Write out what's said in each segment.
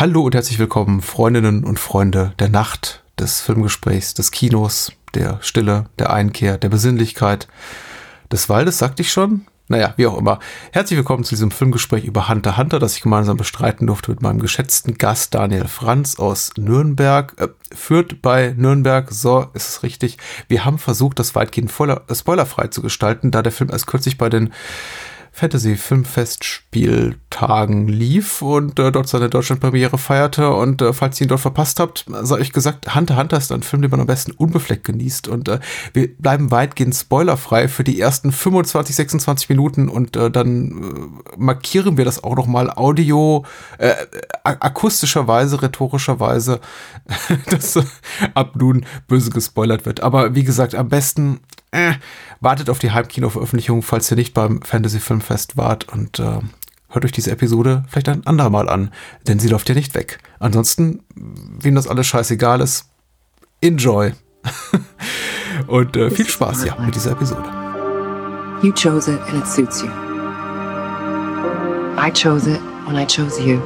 Hallo und herzlich willkommen, Freundinnen und Freunde der Nacht, des Filmgesprächs, des Kinos, der Stille, der Einkehr, der Besinnlichkeit, des Waldes, sagte ich schon? Naja, wie auch immer. Herzlich willkommen zu diesem Filmgespräch über Hunter Hunter, das ich gemeinsam bestreiten durfte mit meinem geschätzten Gast Daniel Franz aus Nürnberg. Äh, führt bei Nürnberg, so ist es richtig. Wir haben versucht, das weitgehend spoilerfrei zu gestalten, da der Film erst kürzlich bei den Fantasy Filmfestspieltagen lief und äh, dort seine Deutschlandpremiere feierte. Und äh, falls ihr ihn dort verpasst habt, sei euch gesagt, Hunter Hunter ist ein Film, den man am besten unbefleckt genießt. Und äh, wir bleiben weitgehend spoilerfrei für die ersten 25, 26 Minuten und äh, dann äh, markieren wir das auch nochmal audio, äh, akustischerweise, rhetorischerweise, dass äh, ab nun böse gespoilert wird. Aber wie gesagt, am besten äh, wartet auf die Heimkino-Veröffentlichung, falls ihr nicht beim Fantasy Filmfest wart und äh, hört euch diese Episode vielleicht ein andermal an, denn sie läuft ja nicht weg. Ansonsten, wem das alles scheißegal ist, enjoy. und äh, viel Spaß ja mit dieser Episode. You chose it and it suits you. I chose it when I chose you.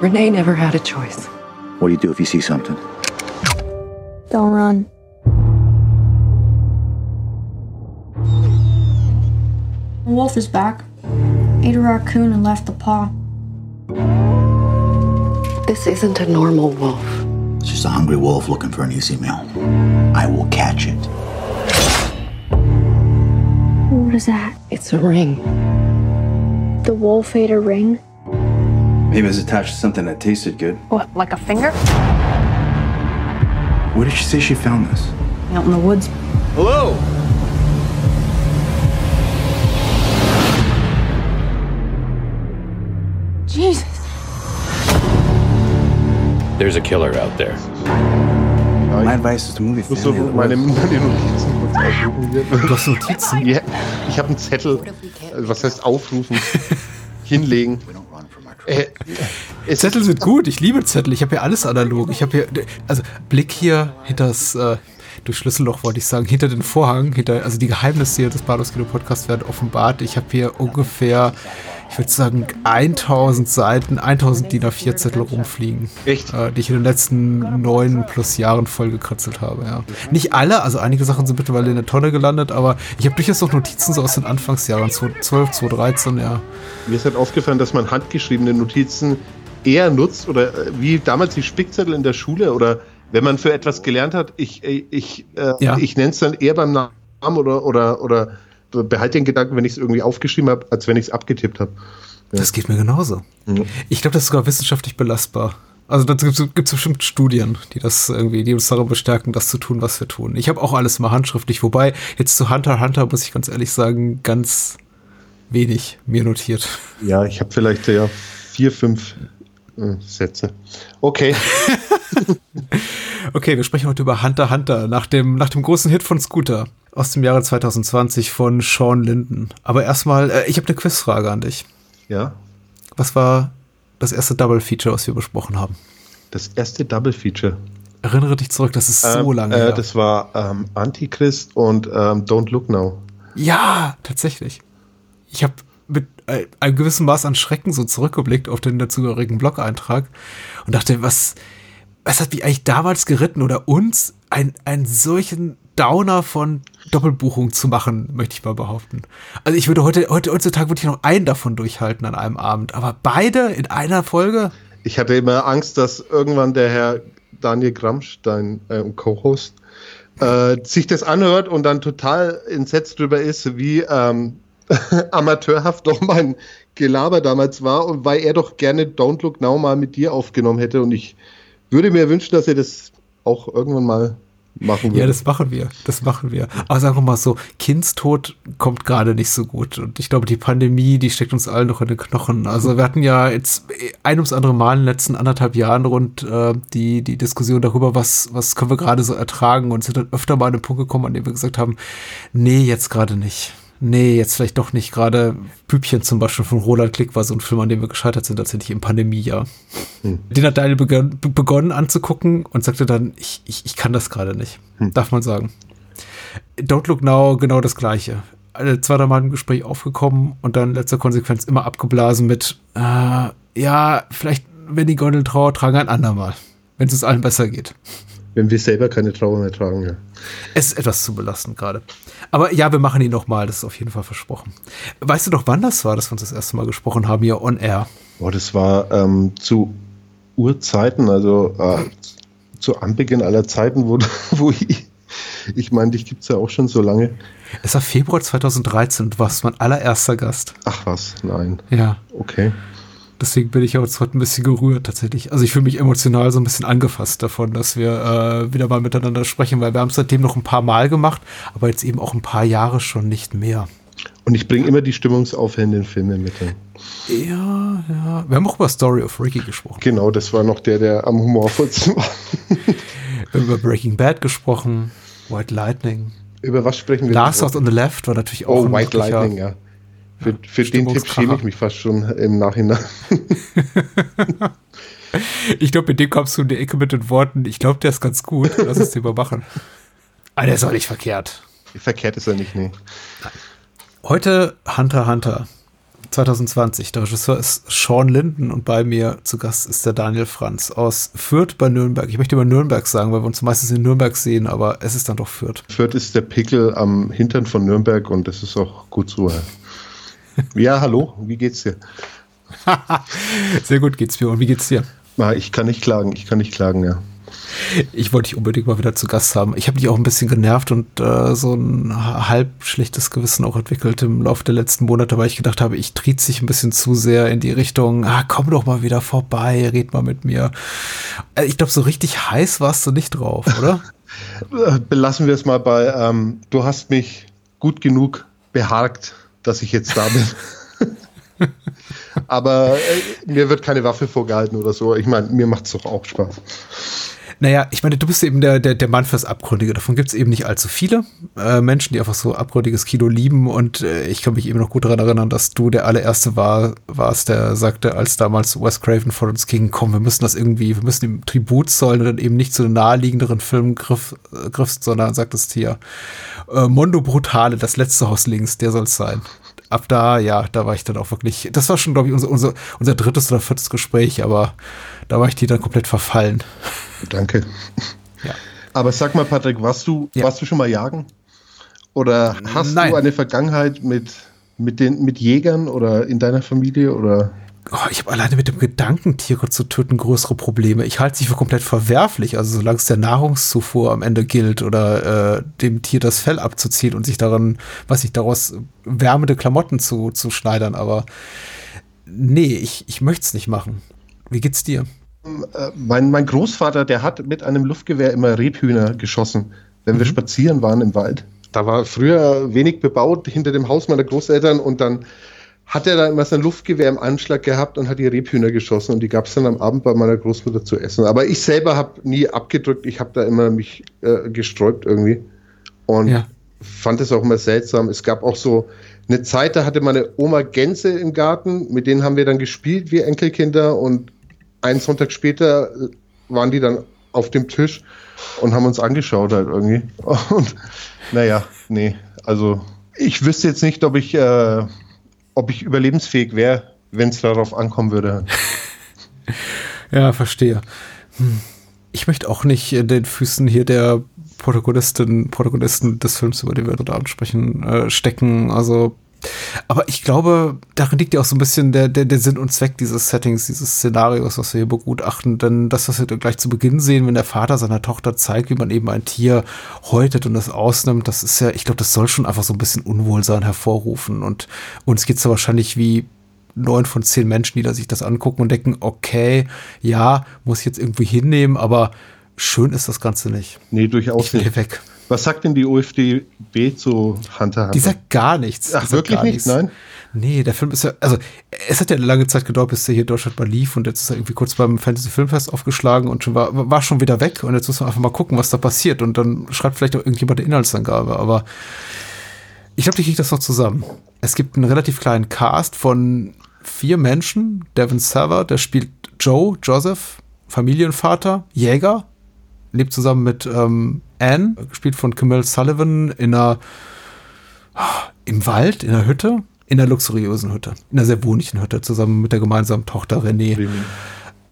Renee never had a choice. What do you do if you see something? Don't run. A wolf is back. Ate a raccoon and left the paw. This isn't a normal wolf. It's just a hungry wolf looking for an easy meal. I will catch it. What is that? It's a ring. The wolf ate a ring? Maybe it's attached to something that tasted good. What, like a finger? Where did she say she found this? Out in the woods. Hello? There's a killer out there. My advice is to move your family. So meine, meine Notizen kurz aufrufen. Du hast Notizen? Ja, ich habe einen Zettel. Was heißt aufrufen? Hinlegen. Äh, Zettel sind gut, ich liebe Zettel. Ich habe hier alles analog. Ich habe hier, also Blick hier hinter das, äh, durch Schlüsselloch wollte ich sagen, hinter den Vorhang, hinter, also die Geheimnisse des Bados Kino Podcasts werden offenbart. Ich habe hier ungefähr ich würde sagen, 1000 Seiten, 1000 DIN A4 Zettel rumfliegen. Echt? Äh, die ich in den letzten neun plus Jahren vollgekritzelt habe, ja. Nicht alle, also einige Sachen sind mittlerweile in der Tonne gelandet, aber ich habe durchaus noch Notizen so aus den Anfangsjahren, 2012, 2013, ja. Mir ist halt aufgefallen, dass man handgeschriebene Notizen eher nutzt oder äh, wie damals die Spickzettel in der Schule oder wenn man für etwas gelernt hat, ich, äh, ich, äh, ja. ich nenne es dann eher beim Namen oder, oder, oder behalte den Gedanken, wenn ich es irgendwie aufgeschrieben habe, als wenn ich es abgetippt habe. Ja. Das geht mir genauso. Mhm. Ich glaube, das ist sogar wissenschaftlich belastbar. Also da gibt es bestimmt Studien, die das irgendwie, die uns darum bestärken, das zu tun, was wir tun. Ich habe auch alles mal handschriftlich, wobei jetzt zu Hunter Hunter muss ich ganz ehrlich sagen, ganz wenig mir notiert. Ja, ich habe vielleicht ja vier, fünf Sätze. Okay. okay, wir sprechen heute über Hunter Hunter nach dem, nach dem großen Hit von Scooter aus dem Jahre 2020 von Sean Linden. Aber erstmal, äh, ich habe eine Quizfrage an dich. Ja. Was war das erste Double Feature, was wir besprochen haben? Das erste Double Feature. Erinnere dich zurück, das ist so ähm, lange äh, her. Das war ähm, Antichrist und ähm, Don't Look Now. Ja, tatsächlich. Ich habe mit äh, einem gewissen Maß an Schrecken so zurückgeblickt auf den dazugehörigen Blog-Eintrag und dachte, was, was hat mich eigentlich damals geritten oder uns, ein, einen solchen Downer von Doppelbuchung zu machen, möchte ich mal behaupten. Also ich würde heute, heute heutzutage würde ich noch einen davon durchhalten an einem Abend, aber beide in einer Folge? Ich hatte immer Angst, dass irgendwann der Herr Daniel Gramsch, dein äh, Co-Host, äh, sich das anhört und dann total entsetzt drüber ist, wie ähm, amateurhaft doch mein Gelaber damals war und weil er doch gerne Don't Look Now mal mit dir aufgenommen hätte und ich würde mir wünschen, dass er das auch irgendwann mal machen wir. Ja, das machen wir. Das machen wir. Aber sagen wir mal so, Kindstod kommt gerade nicht so gut. Und ich glaube, die Pandemie, die steckt uns allen noch in den Knochen. Also wir hatten ja jetzt ein ums andere Mal in den letzten anderthalb Jahren rund äh, die, die Diskussion darüber, was, was können wir gerade so ertragen und sind dann öfter mal an den Punkt gekommen, an dem wir gesagt haben, nee, jetzt gerade nicht nee, jetzt vielleicht doch nicht. Gerade Püppchen zum Beispiel von Roland Klick war so ein Film, an dem wir gescheitert sind, tatsächlich im Pandemiejahr. Hm. Den hat Daniel begonnen, begonnen anzugucken und sagte dann, ich, ich, ich kann das gerade nicht. Hm. Darf man sagen. Don't Look Now, genau das Gleiche. Alle zwei, drei Mal im Gespräch aufgekommen und dann letzter Konsequenz immer abgeblasen mit, äh, ja, vielleicht, wenn die Gondel Trauer tragen, ein andermal. Wenn es uns allen besser geht. Wenn wir selber keine Trauer mehr tragen, ja. Es ist etwas zu belastend gerade. Aber ja, wir machen ihn nochmal, das ist auf jeden Fall versprochen. Weißt du doch, wann das war, dass wir uns das erste Mal gesprochen haben hier on air? Boah, das war ähm, zu Urzeiten, also äh, zu Anbeginn aller Zeiten, wo, wo ich, ich meine, dich gibt es ja auch schon so lange. Es war Februar 2013, du warst mein allererster Gast. Ach was, nein. Ja. Okay. Deswegen bin ich jetzt heute ein bisschen gerührt tatsächlich. Also ich fühle mich emotional so ein bisschen angefasst davon, dass wir äh, wieder mal miteinander sprechen, weil wir haben es seitdem noch ein paar Mal gemacht, aber jetzt eben auch ein paar Jahre schon nicht mehr. Und ich bringe immer die stimmungsaufhellenden Filme mit. Ja, ja. Wir haben auch über Story of Ricky gesprochen. Genau, das war noch der, der am humorvollsten war. wir haben über Breaking Bad gesprochen, White Lightning. Über was sprechen wir? Last House on the Left war natürlich auch Oh, White Lightning, ja. Für, für den Tipp schäme ich mich fast schon im Nachhinein. ich glaube, mit dem kommst du in die Ecke mit den Worten, ich glaube, der ist ganz gut, lass es dir mal machen. Aber der ist auch nicht verkehrt. Verkehrt ist er nicht, nee. Heute Hunter Hunter 2020. Der Regisseur ist Sean Linden und bei mir zu Gast ist der Daniel Franz aus Fürth bei Nürnberg. Ich möchte immer Nürnberg sagen, weil wir uns meistens in Nürnberg sehen, aber es ist dann doch Fürth. Fürth ist der Pickel am Hintern von Nürnberg und das ist auch gut so. Ja, hallo, wie geht's dir? Sehr gut geht's mir. Und wie geht's dir? Ich kann nicht klagen, ich kann nicht klagen, ja. Ich wollte dich unbedingt mal wieder zu Gast haben. Ich habe dich auch ein bisschen genervt und äh, so ein halb schlechtes Gewissen auch entwickelt im Laufe der letzten Monate, weil ich gedacht habe, ich tritt sich ein bisschen zu sehr in die Richtung, ah, komm doch mal wieder vorbei, red mal mit mir. Äh, ich glaube, so richtig heiß warst du nicht drauf, oder? Belassen wir es mal bei, ähm, du hast mich gut genug beharkt dass ich jetzt da bin. Aber äh, mir wird keine Waffe vorgehalten oder so. Ich meine, mir macht es doch auch Spaß. Naja, ich meine, du bist eben der, der, der Mann fürs Abgründige. Davon gibt es eben nicht allzu viele äh, Menschen, die einfach so abgründiges Kino lieben. Und äh, ich kann mich eben noch gut daran erinnern, dass du der allererste war, warst, der sagte, als damals Wes Craven vor uns ging, komm, wir müssen das irgendwie, wir müssen ihm Tribut zollen und dann eben nicht zu den naheliegenderen Filmen griff, äh, griffst, sondern sagtest hier, äh, Mondo Brutale, das letzte Haus links, der soll es sein ab da, ja, da war ich dann auch wirklich, das war schon, glaube ich, unser, unser, unser drittes oder viertes Gespräch, aber da war ich dir dann komplett verfallen. Danke. Ja. Aber sag mal, Patrick, warst du, ja. warst du schon mal jagen? Oder hast Nein. du eine Vergangenheit mit, mit, den, mit Jägern oder in deiner Familie oder? oh, ich habe alleine mit dem Gedanken, Tiere zu töten, größere Probleme. Ich halte sie für komplett verwerflich. Also solange es der Nahrungszufuhr am Ende gilt oder äh, dem Tier das Fell abzuziehen und sich daran, was ich daraus wärmende Klamotten zu, zu schneidern. Aber nee, ich, ich möchte es nicht machen. Wie geht's dir? Äh, mein, mein Großvater, der hat mit einem Luftgewehr immer Rebhühner geschossen, wenn mhm. wir spazieren waren im Wald. Da war früher wenig bebaut hinter dem Haus meiner Großeltern und dann hat er da immer sein Luftgewehr im Anschlag gehabt und hat die Rebhühner geschossen und die gab es dann am Abend bei meiner Großmutter zu essen. Aber ich selber habe nie abgedrückt, ich habe da immer mich äh, gesträubt irgendwie und ja. fand es auch immer seltsam. Es gab auch so eine Zeit, da hatte meine Oma Gänse im Garten, mit denen haben wir dann gespielt wie Enkelkinder und einen Sonntag später waren die dann auf dem Tisch und haben uns angeschaut halt irgendwie. Und naja, nee, also ich wüsste jetzt nicht, ob ich äh, ob ich überlebensfähig wäre, wenn es darauf ankommen würde. ja, verstehe. Hm. Ich möchte auch nicht in den Füßen hier der Protagonistin, Protagonisten des Films, über den wir gerade ansprechen, äh, stecken. Also aber ich glaube, darin liegt ja auch so ein bisschen der, der, der Sinn und Zweck dieses Settings, dieses Szenarios, was wir hier begutachten. Denn das, was wir gleich zu Beginn sehen, wenn der Vater seiner Tochter zeigt, wie man eben ein Tier häutet und das ausnimmt, das ist ja, ich glaube, das soll schon einfach so ein bisschen Unwohlsein hervorrufen. Und uns geht es ja wahrscheinlich wie neun von zehn Menschen, die da sich das angucken und denken, okay, ja, muss ich jetzt irgendwie hinnehmen, aber schön ist das Ganze nicht. Nee, durchaus ich will nicht. weg. Was sagt denn die OFDB zu Hunter Hunter? Die sagt gar nichts. Ach, wirklich nichts? Nein? Nee, der Film ist ja, also es hat ja eine lange Zeit gedauert, bis der hier in Deutschland mal lief und jetzt ist er irgendwie kurz beim Fantasy Filmfest aufgeschlagen und schon war, war schon wieder weg und jetzt muss man einfach mal gucken, was da passiert und dann schreibt vielleicht auch irgendjemand eine Inhaltsangabe, aber ich glaube, ich kriege das noch zusammen. Es gibt einen relativ kleinen Cast von vier Menschen. Devin Saver, der spielt Joe, Joseph, Familienvater, Jäger, lebt zusammen mit ähm, Anne, gespielt von Camille Sullivan, in einer, im Wald, in einer Hütte. In einer luxuriösen Hütte. In einer sehr wohnlichen Hütte, zusammen mit der gemeinsamen Tochter René.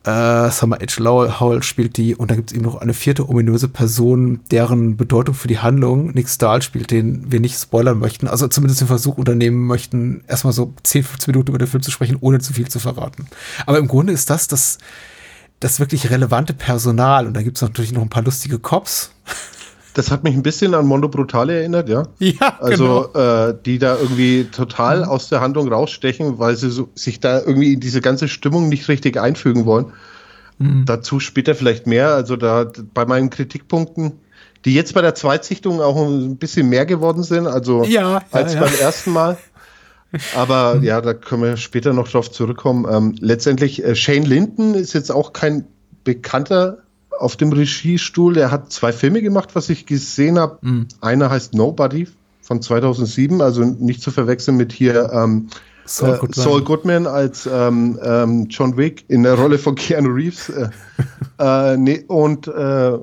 Äh, Summer H. Howell spielt die und dann gibt es eben noch eine vierte ominöse Person, deren Bedeutung für die Handlung Nick Stahl spielt, den wir nicht spoilern möchten, also zumindest den Versuch unternehmen möchten, erstmal so 10, 15 Minuten über den Film zu sprechen, ohne zu viel zu verraten. Aber im Grunde ist das das, das wirklich relevante Personal und da gibt es natürlich noch ein paar lustige Cops. Das hat mich ein bisschen an Mondo Brutale erinnert, ja. Ja, Also, äh, die da irgendwie total aus der Handlung rausstechen, weil sie so, sich da irgendwie in diese ganze Stimmung nicht richtig einfügen wollen. Dazu später vielleicht mehr. Also, da bei meinen Kritikpunkten, die jetzt bei der Zweitsichtung auch ein bisschen mehr geworden sind, also Ja, ja, als ja. beim ersten Mal. Aber ja, da können wir später noch drauf zurückkommen. Ähm, letztendlich, äh, Shane Linton ist jetzt auch kein bekannter auf dem Regiestuhl. Er hat zwei Filme gemacht, was ich gesehen habe. Mhm. Einer heißt Nobody von 2007, also nicht zu verwechseln mit hier ähm, Saul äh, Goodman. Saul Goodman als ähm, ähm, John Wick in der Rolle von Keanu Reeves. Äh, äh, nee, und äh,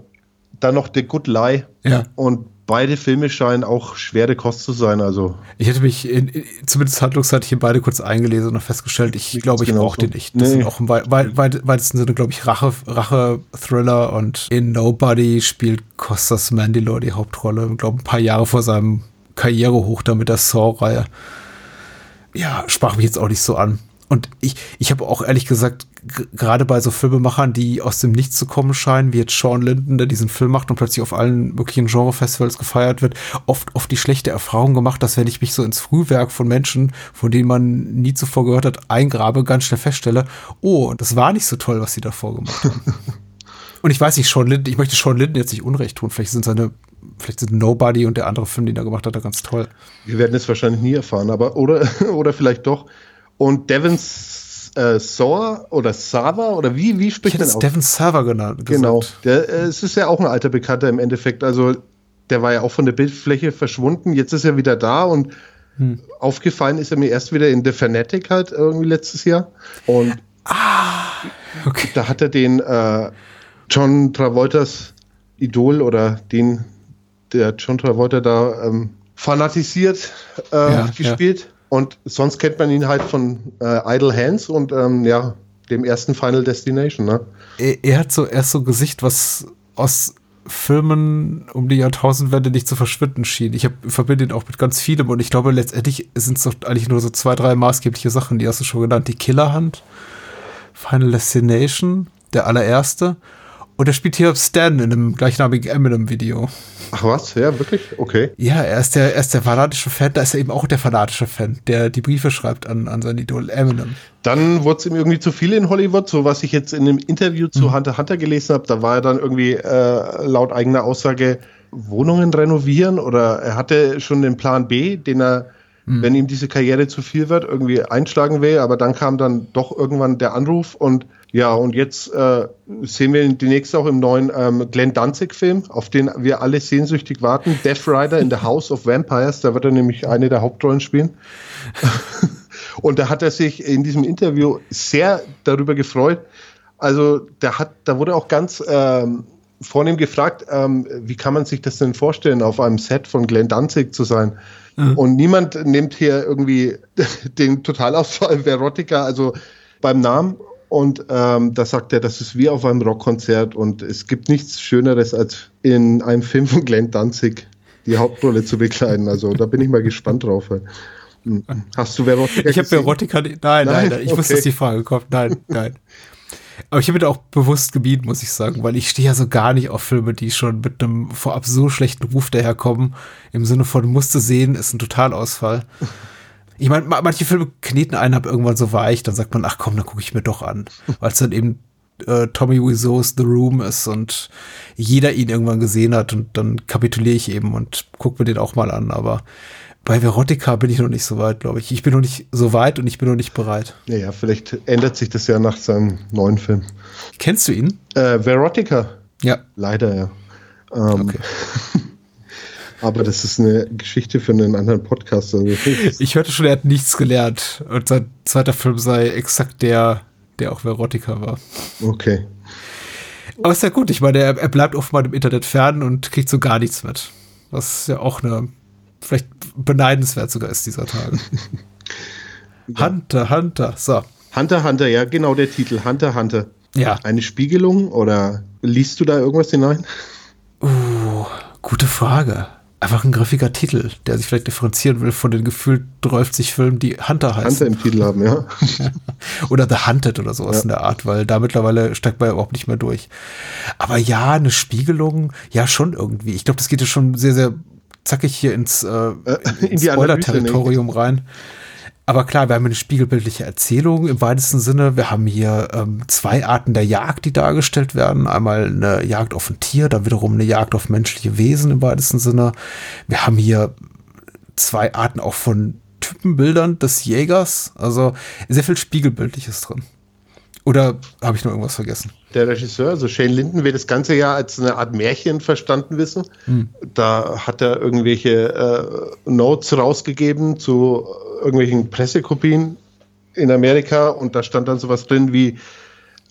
dann noch The Good Lie. Ja. Und beide Filme scheinen auch schwere Kost zu sein. Also Ich hätte mich in, in, zumindest handlungsseitig in beide kurz eingelesen und festgestellt, ich glaube, ich geht's brauche genauso. den nicht. Das Nee. sind auch im wei wei wei weitesten Sinne, glaube ich, Rache, Rache-Thriller und in Nobody spielt Costas Mandylor die Hauptrolle. Ich glaube, ein paar Jahre vor seinem Karrierehoch da mit der Saw-Reihe. Ja, sprach mich jetzt auch nicht so an. Und ich, ich habe auch ehrlich gesagt, gerade bei so Filmemachern, die aus dem Nichts zu kommen scheinen, wie jetzt Sean Linden, der diesen Film macht und plötzlich auf allen möglichen Genrefestivals gefeiert wird, oft, oft die schlechte Erfahrung gemacht, dass wenn ich mich so ins Frühwerk von Menschen, von denen man nie zuvor gehört hat, eingrabe, ganz schnell feststelle, oh, das war nicht so toll, was sie davor gemacht haben. und ich weiß nicht, Sean Linden, ich möchte Sean Linden jetzt nicht Unrecht tun, vielleicht sind seine, vielleicht sind Nobody und der andere Film, den er gemacht hat, da ganz toll. wir werden es wahrscheinlich nie erfahren, aber oder, oder vielleicht doch. Und Devin S- äh, Saw oder Sava oder wie, wie Ich spricht man aus? Devin Server genannt. Genau. Der, äh, es ist ja auch ein alter Bekannter im Endeffekt. Also der war ja auch von der Bildfläche verschwunden. Jetzt ist er wieder da und Hm. aufgefallen ist er mir erst wieder in The Fanatic halt irgendwie letztes Jahr. Und Okay. da hat er den äh, John Travoltas Idol oder den der John Travolta da ähm, fanatisiert äh, Ja, gespielt. Und sonst kennt man ihn halt von äh, Idle Hands und ähm, ja, dem ersten Final Destination. Ne? er, er hat so erst so ein Gesicht, was aus Filmen um die Jahrtausendwende nicht zu verschwinden schien. Ich verbinde ihn auch mit ganz vielem und ich glaube, letztendlich sind es doch eigentlich nur so zwei, drei maßgebliche Sachen, die hast du schon genannt. Die Killerhand, Final Destination, der allererste. Und er spielt hier Stan in einem gleichnamigen Eminem-Video. Ach was, ja, wirklich? Okay. Ja, er ist, der, er ist der fanatische Fan, da ist er eben auch der fanatische Fan, der die Briefe schreibt an, an sein Idol Eminem. Dann wurde es ihm irgendwie zu viel in Hollywood, so was ich jetzt in dem Interview Mhm. zu Hunter x Hunter gelesen habe, da war er dann irgendwie äh, laut eigener Aussage Wohnungen renovieren oder er hatte schon den Plan B, den er, Mhm. wenn ihm diese Karriere zu viel wird, irgendwie einschlagen will, aber dann kam dann doch irgendwann der Anruf und ja, und jetzt äh, sehen wir ihn demnächst auch im neuen ähm, Glenn Danzig-Film, auf den wir alle sehnsüchtig warten, Death Rider in the House of Vampires, da wird er nämlich eine der Hauptrollen spielen. Und da hat er sich in diesem Interview sehr darüber gefreut. Also da hat, da wurde auch ganz ähm, vornehm gefragt, ähm, wie kann man sich das denn vorstellen, auf einem Set von Glenn Danzig zu sein? Und niemand nimmt hier irgendwie den Totalausfall Verotica, also beim Namen. Und ähm, da sagt er, das ist wie auf einem Rockkonzert und es gibt nichts Schöneres, als in einem Film von Glenn Danzig die Hauptrolle zu bekleiden. Also da bin ich mal gespannt drauf. Hm. Hast du Verotica Ich habe? Verotika, nein, nein, Nein? nein, ich Okay. wusste, dass die Frage kommt. Nein, nein. Aber ich habe mir da auch bewusst gebieten, muss ich sagen, weil ich stehe ja so gar nicht auf Filme, die schon mit einem vorab so schlechten Ruf daherkommen. Im Sinne von musste sehen, ist ein Totalausfall. Ich meine, ma- manche Filme kneten einen ab irgendwann so weich, dann sagt man, ach komm, dann gucke ich mir doch an. Weil es dann eben äh, Tommy Wiseau's The Room ist und jeder ihn irgendwann gesehen hat und dann kapituliere ich eben und gucke mir den auch mal an. Aber bei Verotica bin ich noch nicht so weit, glaube ich. Ich bin noch nicht so weit und ich bin noch nicht bereit. Naja, vielleicht ändert sich das ja nach seinem neuen Film. Kennst du ihn? Äh, Verotica, Ja. leider ja. Ähm, Okay. Aber das ist eine Geschichte für einen anderen Podcast. Also, Ich hörte schon, er hat nichts gelernt und sein zweiter Film sei exakt der, der auch Verotica war. okay. Aber ist ja gut, ich meine, er, er bleibt offenbar im Internet fern und kriegt so gar nichts mit. Was ja auch eine, vielleicht beneidenswert sogar ist dieser Tage. Hunter, Hunter. So. Hunter, Hunter, ja, genau der Titel. Hunter, Hunter. Ja. Eine Spiegelung oder liest du da irgendwas hinein? Uh, gute Frage. Einfach ein griffiger Titel, der sich vielleicht differenzieren will von den gefühlt 30 Filmen, die Hunter heißen. Hunter im Titel haben, ja. oder The Hunted oder sowas Ja. in der Art, weil da mittlerweile steigt man ja überhaupt nicht mehr durch. Aber ja, eine Spiegelung, ja schon irgendwie. Ich glaube, das geht ja schon sehr, sehr zackig hier ins, äh, in ins die Analyse, Spoiler-Territorium rein. Aber klar, wir haben eine spiegelbildliche Erzählung im weitesten Sinne. Wir haben hier ähm, zwei Arten der Jagd, die dargestellt werden. Einmal eine Jagd auf ein Tier, dann wiederum eine Jagd auf menschliche Wesen im weitesten Sinne. Wir haben hier zwei Arten auch von Typenbildern des Jägers. Also sehr viel Spiegelbildliches drin. Oder habe ich noch irgendwas vergessen? Der Regisseur, also Shane Linden, wird das Ganze ja als eine Art Märchen verstanden wissen. Da hat er irgendwelche äh, Notes rausgegeben zu irgendwelchen Pressekopien in Amerika und da stand dann sowas drin wie,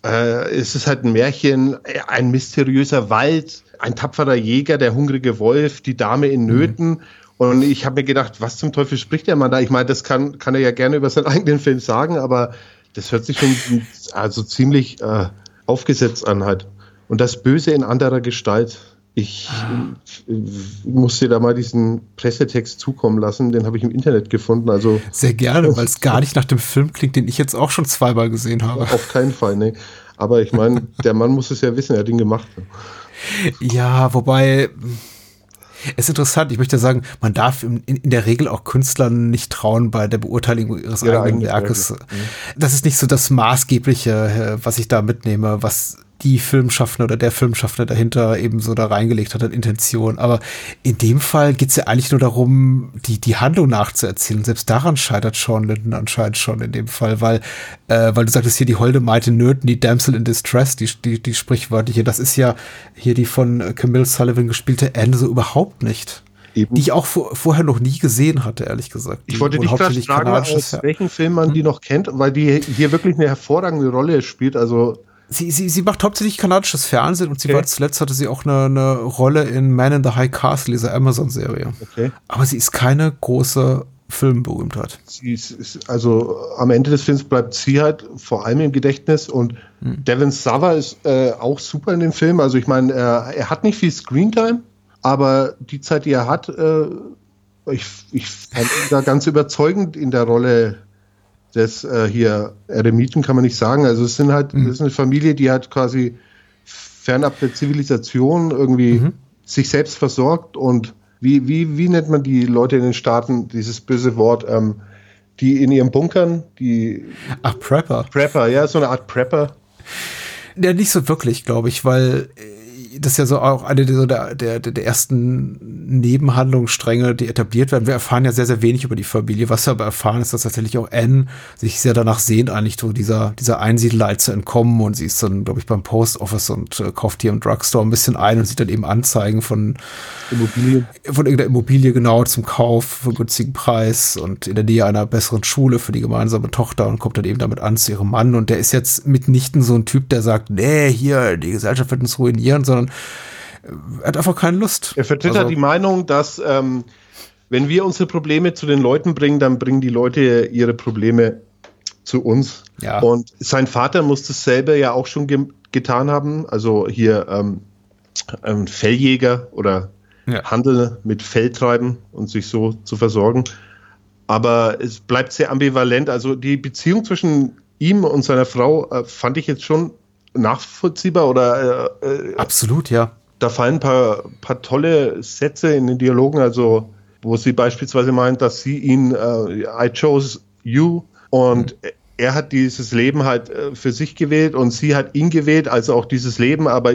äh, es ist halt ein Märchen, ein mysteriöser Wald, ein tapferer Jäger, der hungrige Wolf, die Dame in Nöten. Und ich habe mir gedacht, was zum Teufel spricht der Mann da? Ich meine, das kann, kann er ja gerne über seinen eigenen Film sagen, aber das hört sich schon also ziemlich äh, aufgesetzt an halt. Und das Böse in anderer Gestalt. Ich muss dir da mal diesen Pressetext zukommen lassen, den habe ich im Internet gefunden. Also Sehr gerne, weil es gar nicht nach dem Film klingt, den ich jetzt auch schon zweimal gesehen habe. auf keinen Fall, ne. Aber ich meine, der Mann muss es ja wissen, er hat ihn gemacht. Ja, wobei ist interessant, ich möchte sagen, man darf in, in der Regel auch Künstlern nicht trauen bei der Beurteilung ihres Ihrer eigenen Werkes. Werke, Das ist nicht so das Maßgebliche, äh, was ich da mitnehme, was die Filmschaffende oder der Filmschaffende dahinter eben so da reingelegt hat an Intention. Aber in dem Fall geht's ja eigentlich nur darum, die, die Handlung nachzuerzählen. Selbst daran scheitert Sean Linden anscheinend schon in dem Fall, weil, äh, weil du sagtest hier die Holde Meite Nöten, die Damsel in Distress, die, die, die sprichwörtliche, das ist ja hier die von Camille Sullivan gespielte Anne so überhaupt nicht. Eben. Die ich auch vor, vorher noch nie gesehen hatte, ehrlich gesagt. Ich wollte dich gerade fragen, aus welchen Film man die noch kennt, weil die hier wirklich eine hervorragende Rolle spielt. Also Sie, sie, sie macht hauptsächlich kanadisches Fernsehen und sie Okay. war zuletzt hatte sie auch eine, eine Rolle in Man in the High Castle, dieser Amazon-Serie. Okay. Aber sie ist keine große Filmberühmtheit. sie ist, ist, also am Ende des Films bleibt sie halt vor allem im Gedächtnis und Devin Sawa ist äh, auch super in dem Film. Also ich meine, er, er hat nicht viel Screentime, aber die Zeit, die er hat, äh, ich, ich fand ihn da ganz überzeugend in der Rolle des äh, hier Eremiten, kann man nicht sagen. Also es sind halt, das ist eine Familie, die halt quasi fernab der Zivilisation irgendwie sich selbst versorgt und wie, wie, wie nennt man die Leute in den Staaten, dieses böse Wort, ähm, die in ihren Bunkern, die Ach, Prepper. Prepper, ja, so eine Art Prepper. Ja, nicht so wirklich, glaube ich, weil äh, das ist ja so auch eine der, so der, der, der ersten Nebenhandlungsstränge, die etabliert werden. Wir erfahren ja sehr, sehr wenig über die Familie. Was wir aber erfahren, ist, dass tatsächlich auch Anne sich sehr danach sehnt, eigentlich so dieser, dieser Einsiedelei zu entkommen. Und sie ist dann, glaube ich, beim Post Office und äh, kauft hier im Drugstore ein bisschen ein und sieht dann eben Anzeigen von Immobilien. von irgendeiner Immobilie genau zum Kauf für einen günstigen Preis und in der Nähe einer besseren Schule für die gemeinsame Tochter und kommt dann eben damit an zu ihrem Mann. Und der ist jetzt mitnichten so ein Typ, der sagt, nee, hier, die Gesellschaft wird uns ruinieren, sondern äh, er hat einfach keine Lust. Er vertritt Also- halt die Meinung, dass ähm, wenn wir unsere Probleme zu den Leuten bringen, dann bringen die Leute ihre Probleme zu uns. Ja. Und sein Vater muss dasselbe ja auch schon ge getan haben. Also hier ähm, ein Felljäger oder Ja. Handel mit Fell treiben und sich so zu versorgen. Aber es bleibt sehr ambivalent. Also die Beziehung zwischen ihm und seiner Frau äh, fand ich jetzt schon nachvollziehbar oder äh, äh, Absolut, ja. da fallen ein paar, paar tolle Sätze in den Dialogen, also wo sie beispielsweise meint, dass sie ihn, äh, I chose you und er hat dieses Leben halt äh, für sich gewählt und sie hat ihn gewählt, also auch dieses Leben, aber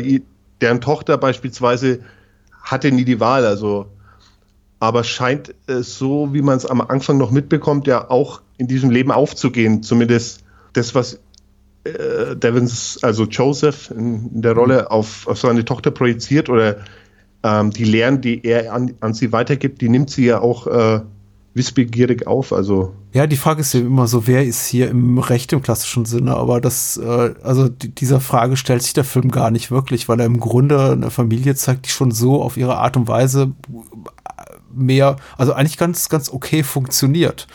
deren Tochter beispielsweise hatte nie die Wahl, also aber scheint äh, so, wie man es am Anfang noch mitbekommt, ja auch in diesem Leben aufzugehen, zumindest das, was äh, Devins, also Joseph in, der Rolle auf, auf seine Tochter projiziert oder ähm, die Lehren, die er an, an sie weitergibt, die nimmt sie ja auch äh, wissbegierig auf. Also Ja, die Frage ist ja immer so, wer ist hier im Recht im klassischen Sinne, aber das, äh, also die, dieser Frage stellt sich der Film gar nicht wirklich, weil er im Grunde eine Familie zeigt, die schon so auf ihre Art und Weise mehr, also eigentlich ganz, ganz okay funktioniert.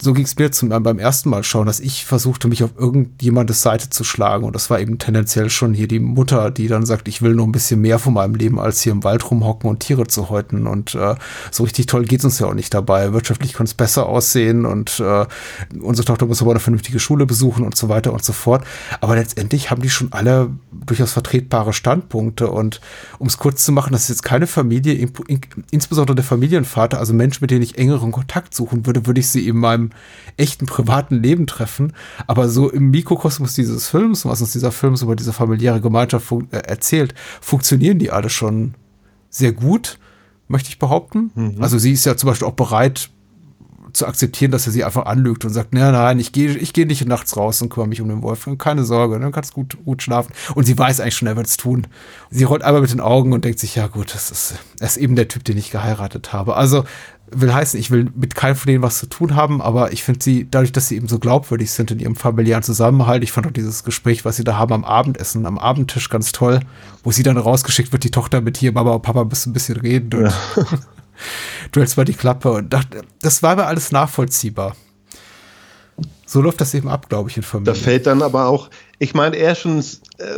So ging es mir zum, beim ersten Mal schauen, dass ich versuchte, mich auf irgendjemandes Seite zu schlagen. Und das war eben tendenziell schon hier die Mutter, die dann sagt, ich will nur ein bisschen mehr von meinem Leben, als hier im Wald rumhocken und Tiere zu häuten. Und äh, so richtig toll geht es uns ja auch nicht dabei. Wirtschaftlich kann es besser aussehen und äh, unsere Tochter muss aber eine vernünftige Schule besuchen und so weiter und so fort. Aber letztendlich haben die schon alle durchaus vertretbare Standpunkte. Und um es kurz zu machen, das ist jetzt keine Familie, in, in, insbesondere der Familienvater, also Menschen, mit denen ich engeren Kontakt suchen würde, würde ich sie in meinem echten privaten Leben treffen. Aber so im Mikrokosmos dieses Films, was uns dieser Film über diese familiäre Gemeinschaft fun äh, erzählt, funktionieren die alle schon sehr gut, möchte ich behaupten. Mhm. Also sie ist ja zum Beispiel auch bereit, zu akzeptieren, dass er sie einfach anlügt und sagt, nein, nein, ich gehe ich geh nicht nachts raus und kümmere mich um den Wolf. Keine Sorge, dann kannst gut, gut schlafen. Und sie weiß eigentlich schon, er wird es tun. Sie rollt einmal mit den Augen und denkt sich, ja gut, das ist, er ist eben der Typ, den ich geheiratet habe. Also will heißen, ich will mit keinem von denen was zu tun haben, aber ich finde sie, dadurch, dass sie eben so glaubwürdig sind in ihrem familiären Zusammenhalt, ich fand auch dieses Gespräch, was sie da haben am Abendessen, am Abendtisch ganz toll, wo sie dann rausgeschickt wird, die Tochter mit hier, Mama und Papa müssen ein bisschen reden und ja. du hältst mal die Klappe und dachte, das war mir alles nachvollziehbar. So läuft das eben ab, glaube ich, in Familien. Da fällt dann aber auch, ich meine, er schon, äh,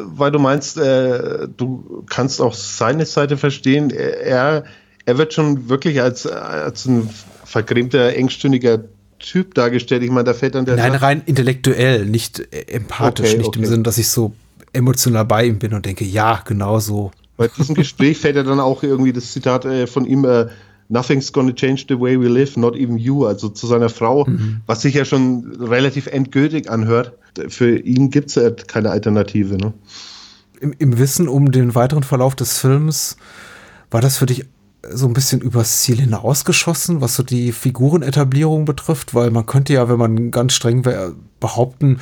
weil du meinst, äh, du kannst auch seine Seite verstehen, er, er wird schon wirklich als, als ein vergrämter, engstündiger Typ dargestellt. Ich meine, da fällt dann der. Nein, rein intellektuell, nicht empathisch, okay, nicht okay. im Sinn, dass ich so emotional bei ihm bin und denke, ja, genau so. Bei diesem Gespräch fällt ja dann auch irgendwie das Zitat äh, von ihm, äh, Nothing's gonna change the way we live, not even you, also zu seiner Frau, mhm. was sich ja schon relativ endgültig anhört. Für ihn gibt es ja keine Alternative. Ne? Im, Im Wissen um den weiteren Verlauf des Films, war das für dich so ein bisschen übers Ziel hinausgeschossen, was so die Figurenetablierung betrifft, weil man könnte ja, wenn man ganz streng wäre, behaupten,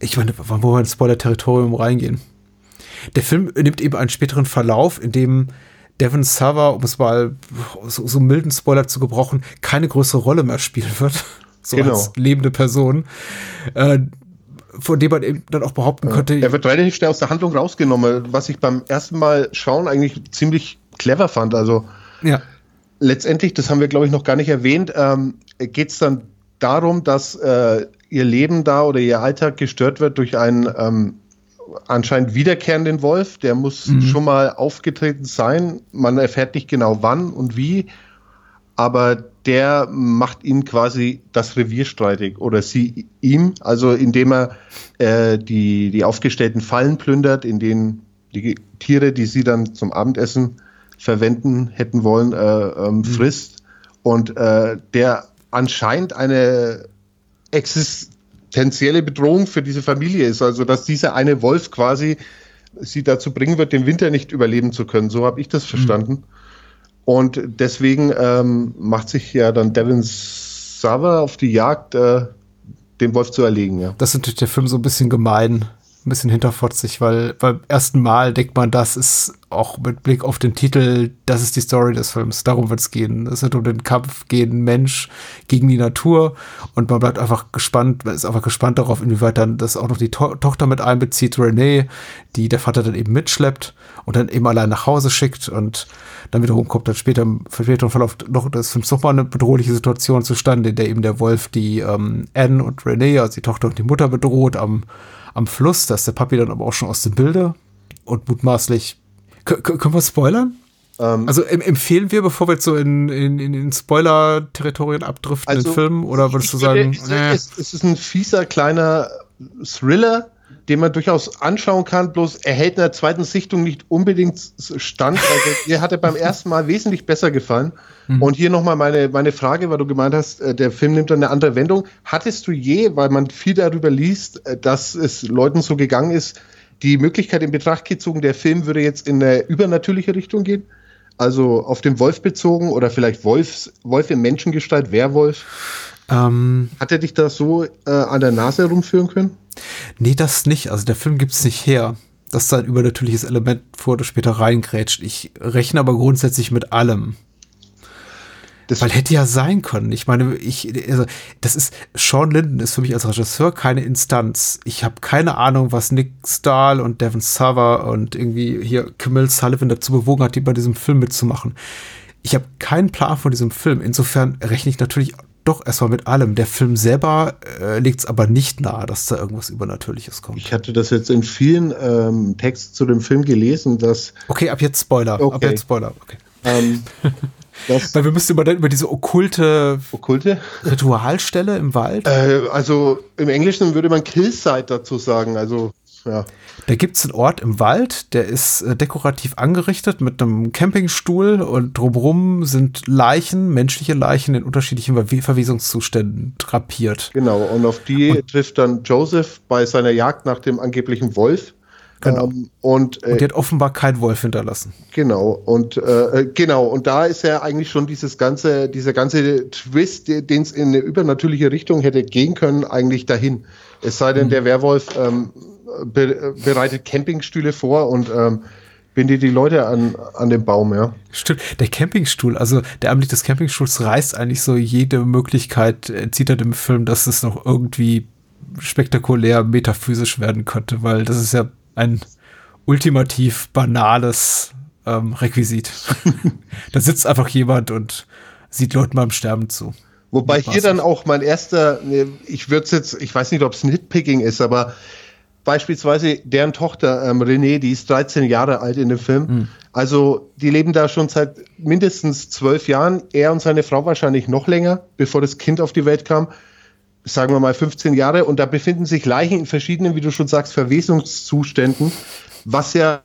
ich meine, wann wollen wir ins Spoiler-Territorium reingehen? Der Film nimmt eben einen späteren Verlauf, in dem Devon Sawa, um es mal so, so milden Spoiler zu gebrochen, keine größere Rolle mehr spielen wird. So genau. als lebende Person. Äh, von dem man eben dann auch behaupten könnte. Er wird relativ schnell aus der Handlung rausgenommen, was ich beim ersten Mal schauen eigentlich ziemlich clever fand. Also ja. letztendlich, das haben wir glaube ich noch gar nicht erwähnt, ähm, geht es dann darum, dass äh, ihr Leben da oder ihr Alltag gestört wird durch einen ähm, anscheinend wiederkehrenden Wolf. Der muss mhm. schon mal aufgetreten sein. Man erfährt nicht genau wann und wie, aber der macht ihm quasi das Revier streitig oder sie ihm, also indem er äh, die, die aufgestellten Fallen plündert, in denen die Tiere, die sie dann zum Abendessen verwenden hätten wollen, äh, ähm, mhm. frisst. Und äh, der anscheinend eine Existenz potenzielle Bedrohung für diese Familie ist. Also dass dieser eine Wolf quasi sie dazu bringen wird, den Winter nicht überleben zu können. So habe ich das verstanden. Mhm. Und deswegen ähm, macht sich ja dann Devin Sava auf die Jagd, äh, den Wolf zu erlegen. Ja. Das ist natürlich der Film so ein bisschen gemein ein bisschen hinterfotzig, weil beim ersten Mal denkt man, das ist auch mit Blick auf den Titel, das ist die Story des Films. Darum wird es gehen. Es wird um den Kampf gegen Mensch, gegen die Natur und man bleibt einfach gespannt, man ist einfach gespannt darauf, inwieweit dann das auch noch die to Tochter mit einbezieht, Renee, die der Vater dann eben mitschleppt und dann eben allein nach Hause schickt und dann wiederum kommt dann später im späteren Verlauf noch des Films nochmal eine bedrohliche Situation zustande, in der eben der Wolf die ähm, Anne und Renee, also die Tochter und die Mutter bedroht am am Fluss. Da ist der Papi dann aber auch schon aus dem Bilde und mutmaßlich. K können wir spoilern? Ähm, also empfehlen wir, bevor wir jetzt so in, in, in Spoiler-Territorien abdriften, also, den Film? Oder würdest du sagen, würde, äh. es, es ist ein fieser kleiner Thriller, den man durchaus anschauen kann, bloß er hält in der zweiten Sichtung nicht unbedingt stand. Also, mir hat er beim ersten Mal wesentlich besser gefallen. Mhm. Und hier nochmal meine, meine Frage, weil du gemeint hast, äh, der Film nimmt dann eine andere Wendung. Hattest du je, weil man viel darüber liest, äh, dass es Leuten so gegangen ist, die Möglichkeit in Betracht gezogen, der Film würde jetzt in eine übernatürliche Richtung gehen? Also auf den Wolf bezogen oder vielleicht Wolfs, Wolf in Menschengestalt, Werwolf? Ähm, Hat er dich da so äh, an der Nase herumführen können? Nee, das nicht. Also der Film gibt es nicht her, dass da ein übernatürliches Element vor oder später reingrätscht. Ich rechne aber grundsätzlich mit allem. Das Weil hätte ja sein können. Ich meine, ich, also, das ist, Sean Linden ist für mich als Regisseur keine Instanz. Ich habe keine Ahnung, was Nick Stahl und Devin Saver und irgendwie hier Camille Sullivan dazu bewogen hat, die bei diesem Film mitzumachen. Ich habe keinen Plan von diesem Film. Insofern rechne ich natürlich doch, erstmal mit allem. Der Film selber äh, legt es aber nicht nahe, dass da irgendwas Übernatürliches kommt. Ich hatte das jetzt in vielen ähm, Texten zu dem Film gelesen, dass. Okay, ab jetzt Spoiler. Ab Okay. jetzt Spoiler. Okay. Ähm, Weil wir müssen über, über diese okkulte Okkulte? Ritualstelle im Wald. Äh, also im Englischen würde man Killside dazu sagen. Also, ja. Da gibt's einen Ort im Wald, der ist äh, dekorativ angerichtet mit einem Campingstuhl und drumherum sind Leichen, menschliche Leichen in unterschiedlichen Verwe Verwesungszuständen drapiert. Genau, und auf die trifft dann Joseph bei seiner Jagd nach dem angeblichen Wolf. Genau. Ähm, und, äh, Und die hat offenbar keinen Wolf hinterlassen. genau, und äh, äh, genau, und da ist ja eigentlich schon dieses ganze, dieser ganze Twist, den es in eine übernatürliche Richtung hätte gehen können, eigentlich dahin. Es sei denn, der Werwolf ähm, be bereitet Campingstühle vor und ähm, bindet die Leute an, an den Baum, ja. Stimmt, der Campingstuhl, also der Anblick des Campingstuhls reißt eigentlich so jede Möglichkeit, äh, zieht er dem Film, dass es noch irgendwie spektakulär metaphysisch werden könnte, weil das ist ja ein ultimativ banales ähm, Requisit. da sitzt einfach jemand und sieht Leuten beim Sterben zu. Wobei hier dann auch mein erster, ne, ich würde es jetzt, ich weiß nicht, ob es Nitpicking ist, aber beispielsweise deren Tochter ähm, René, die ist 13 Jahre alt in dem Film. Hm. Also die leben da schon seit mindestens zwölf Jahren. Er und seine Frau wahrscheinlich noch länger, bevor das Kind auf die Welt kam. Sagen wir mal 15 Jahre. Und da befinden sich Leichen in verschiedenen, wie du schon sagst, Verwesungszuständen, was ja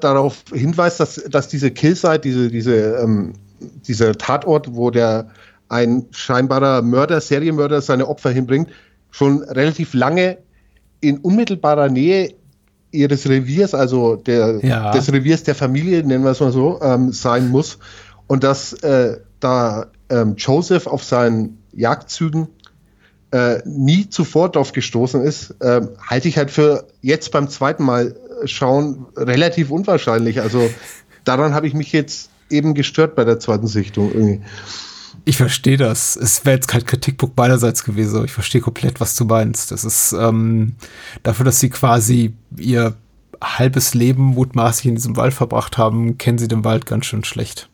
darauf hinweist, dass, dass diese Killsite, diese, diese, ähm, dieser Tatort, wo der ein scheinbarer Mörder, Serienmörder seine Opfer hinbringt, schon relativ lange in unmittelbarer Nähe ihres Reviers, also der, Ja. des Reviers der Familie, nennen wir es mal so, ähm, sein muss. Und dass äh, da ähm, Joseph auf seinen Jagdzügen äh, nie zuvor drauf gestoßen ist, ähm, halte ich halt für jetzt beim zweiten Mal äh, schauen relativ unwahrscheinlich. Also daran habe ich mich jetzt eben gestört bei der zweiten Sichtung irgendwie. Ich verstehe das. Es wäre jetzt kein Kritikpunkt beiderseits gewesen, aber ich verstehe komplett, was du meinst. Das ist ähm, dafür, dass sie quasi ihr halbes Leben mutmaßlich in diesem Wald verbracht haben, kennen sie den Wald ganz schön schlecht.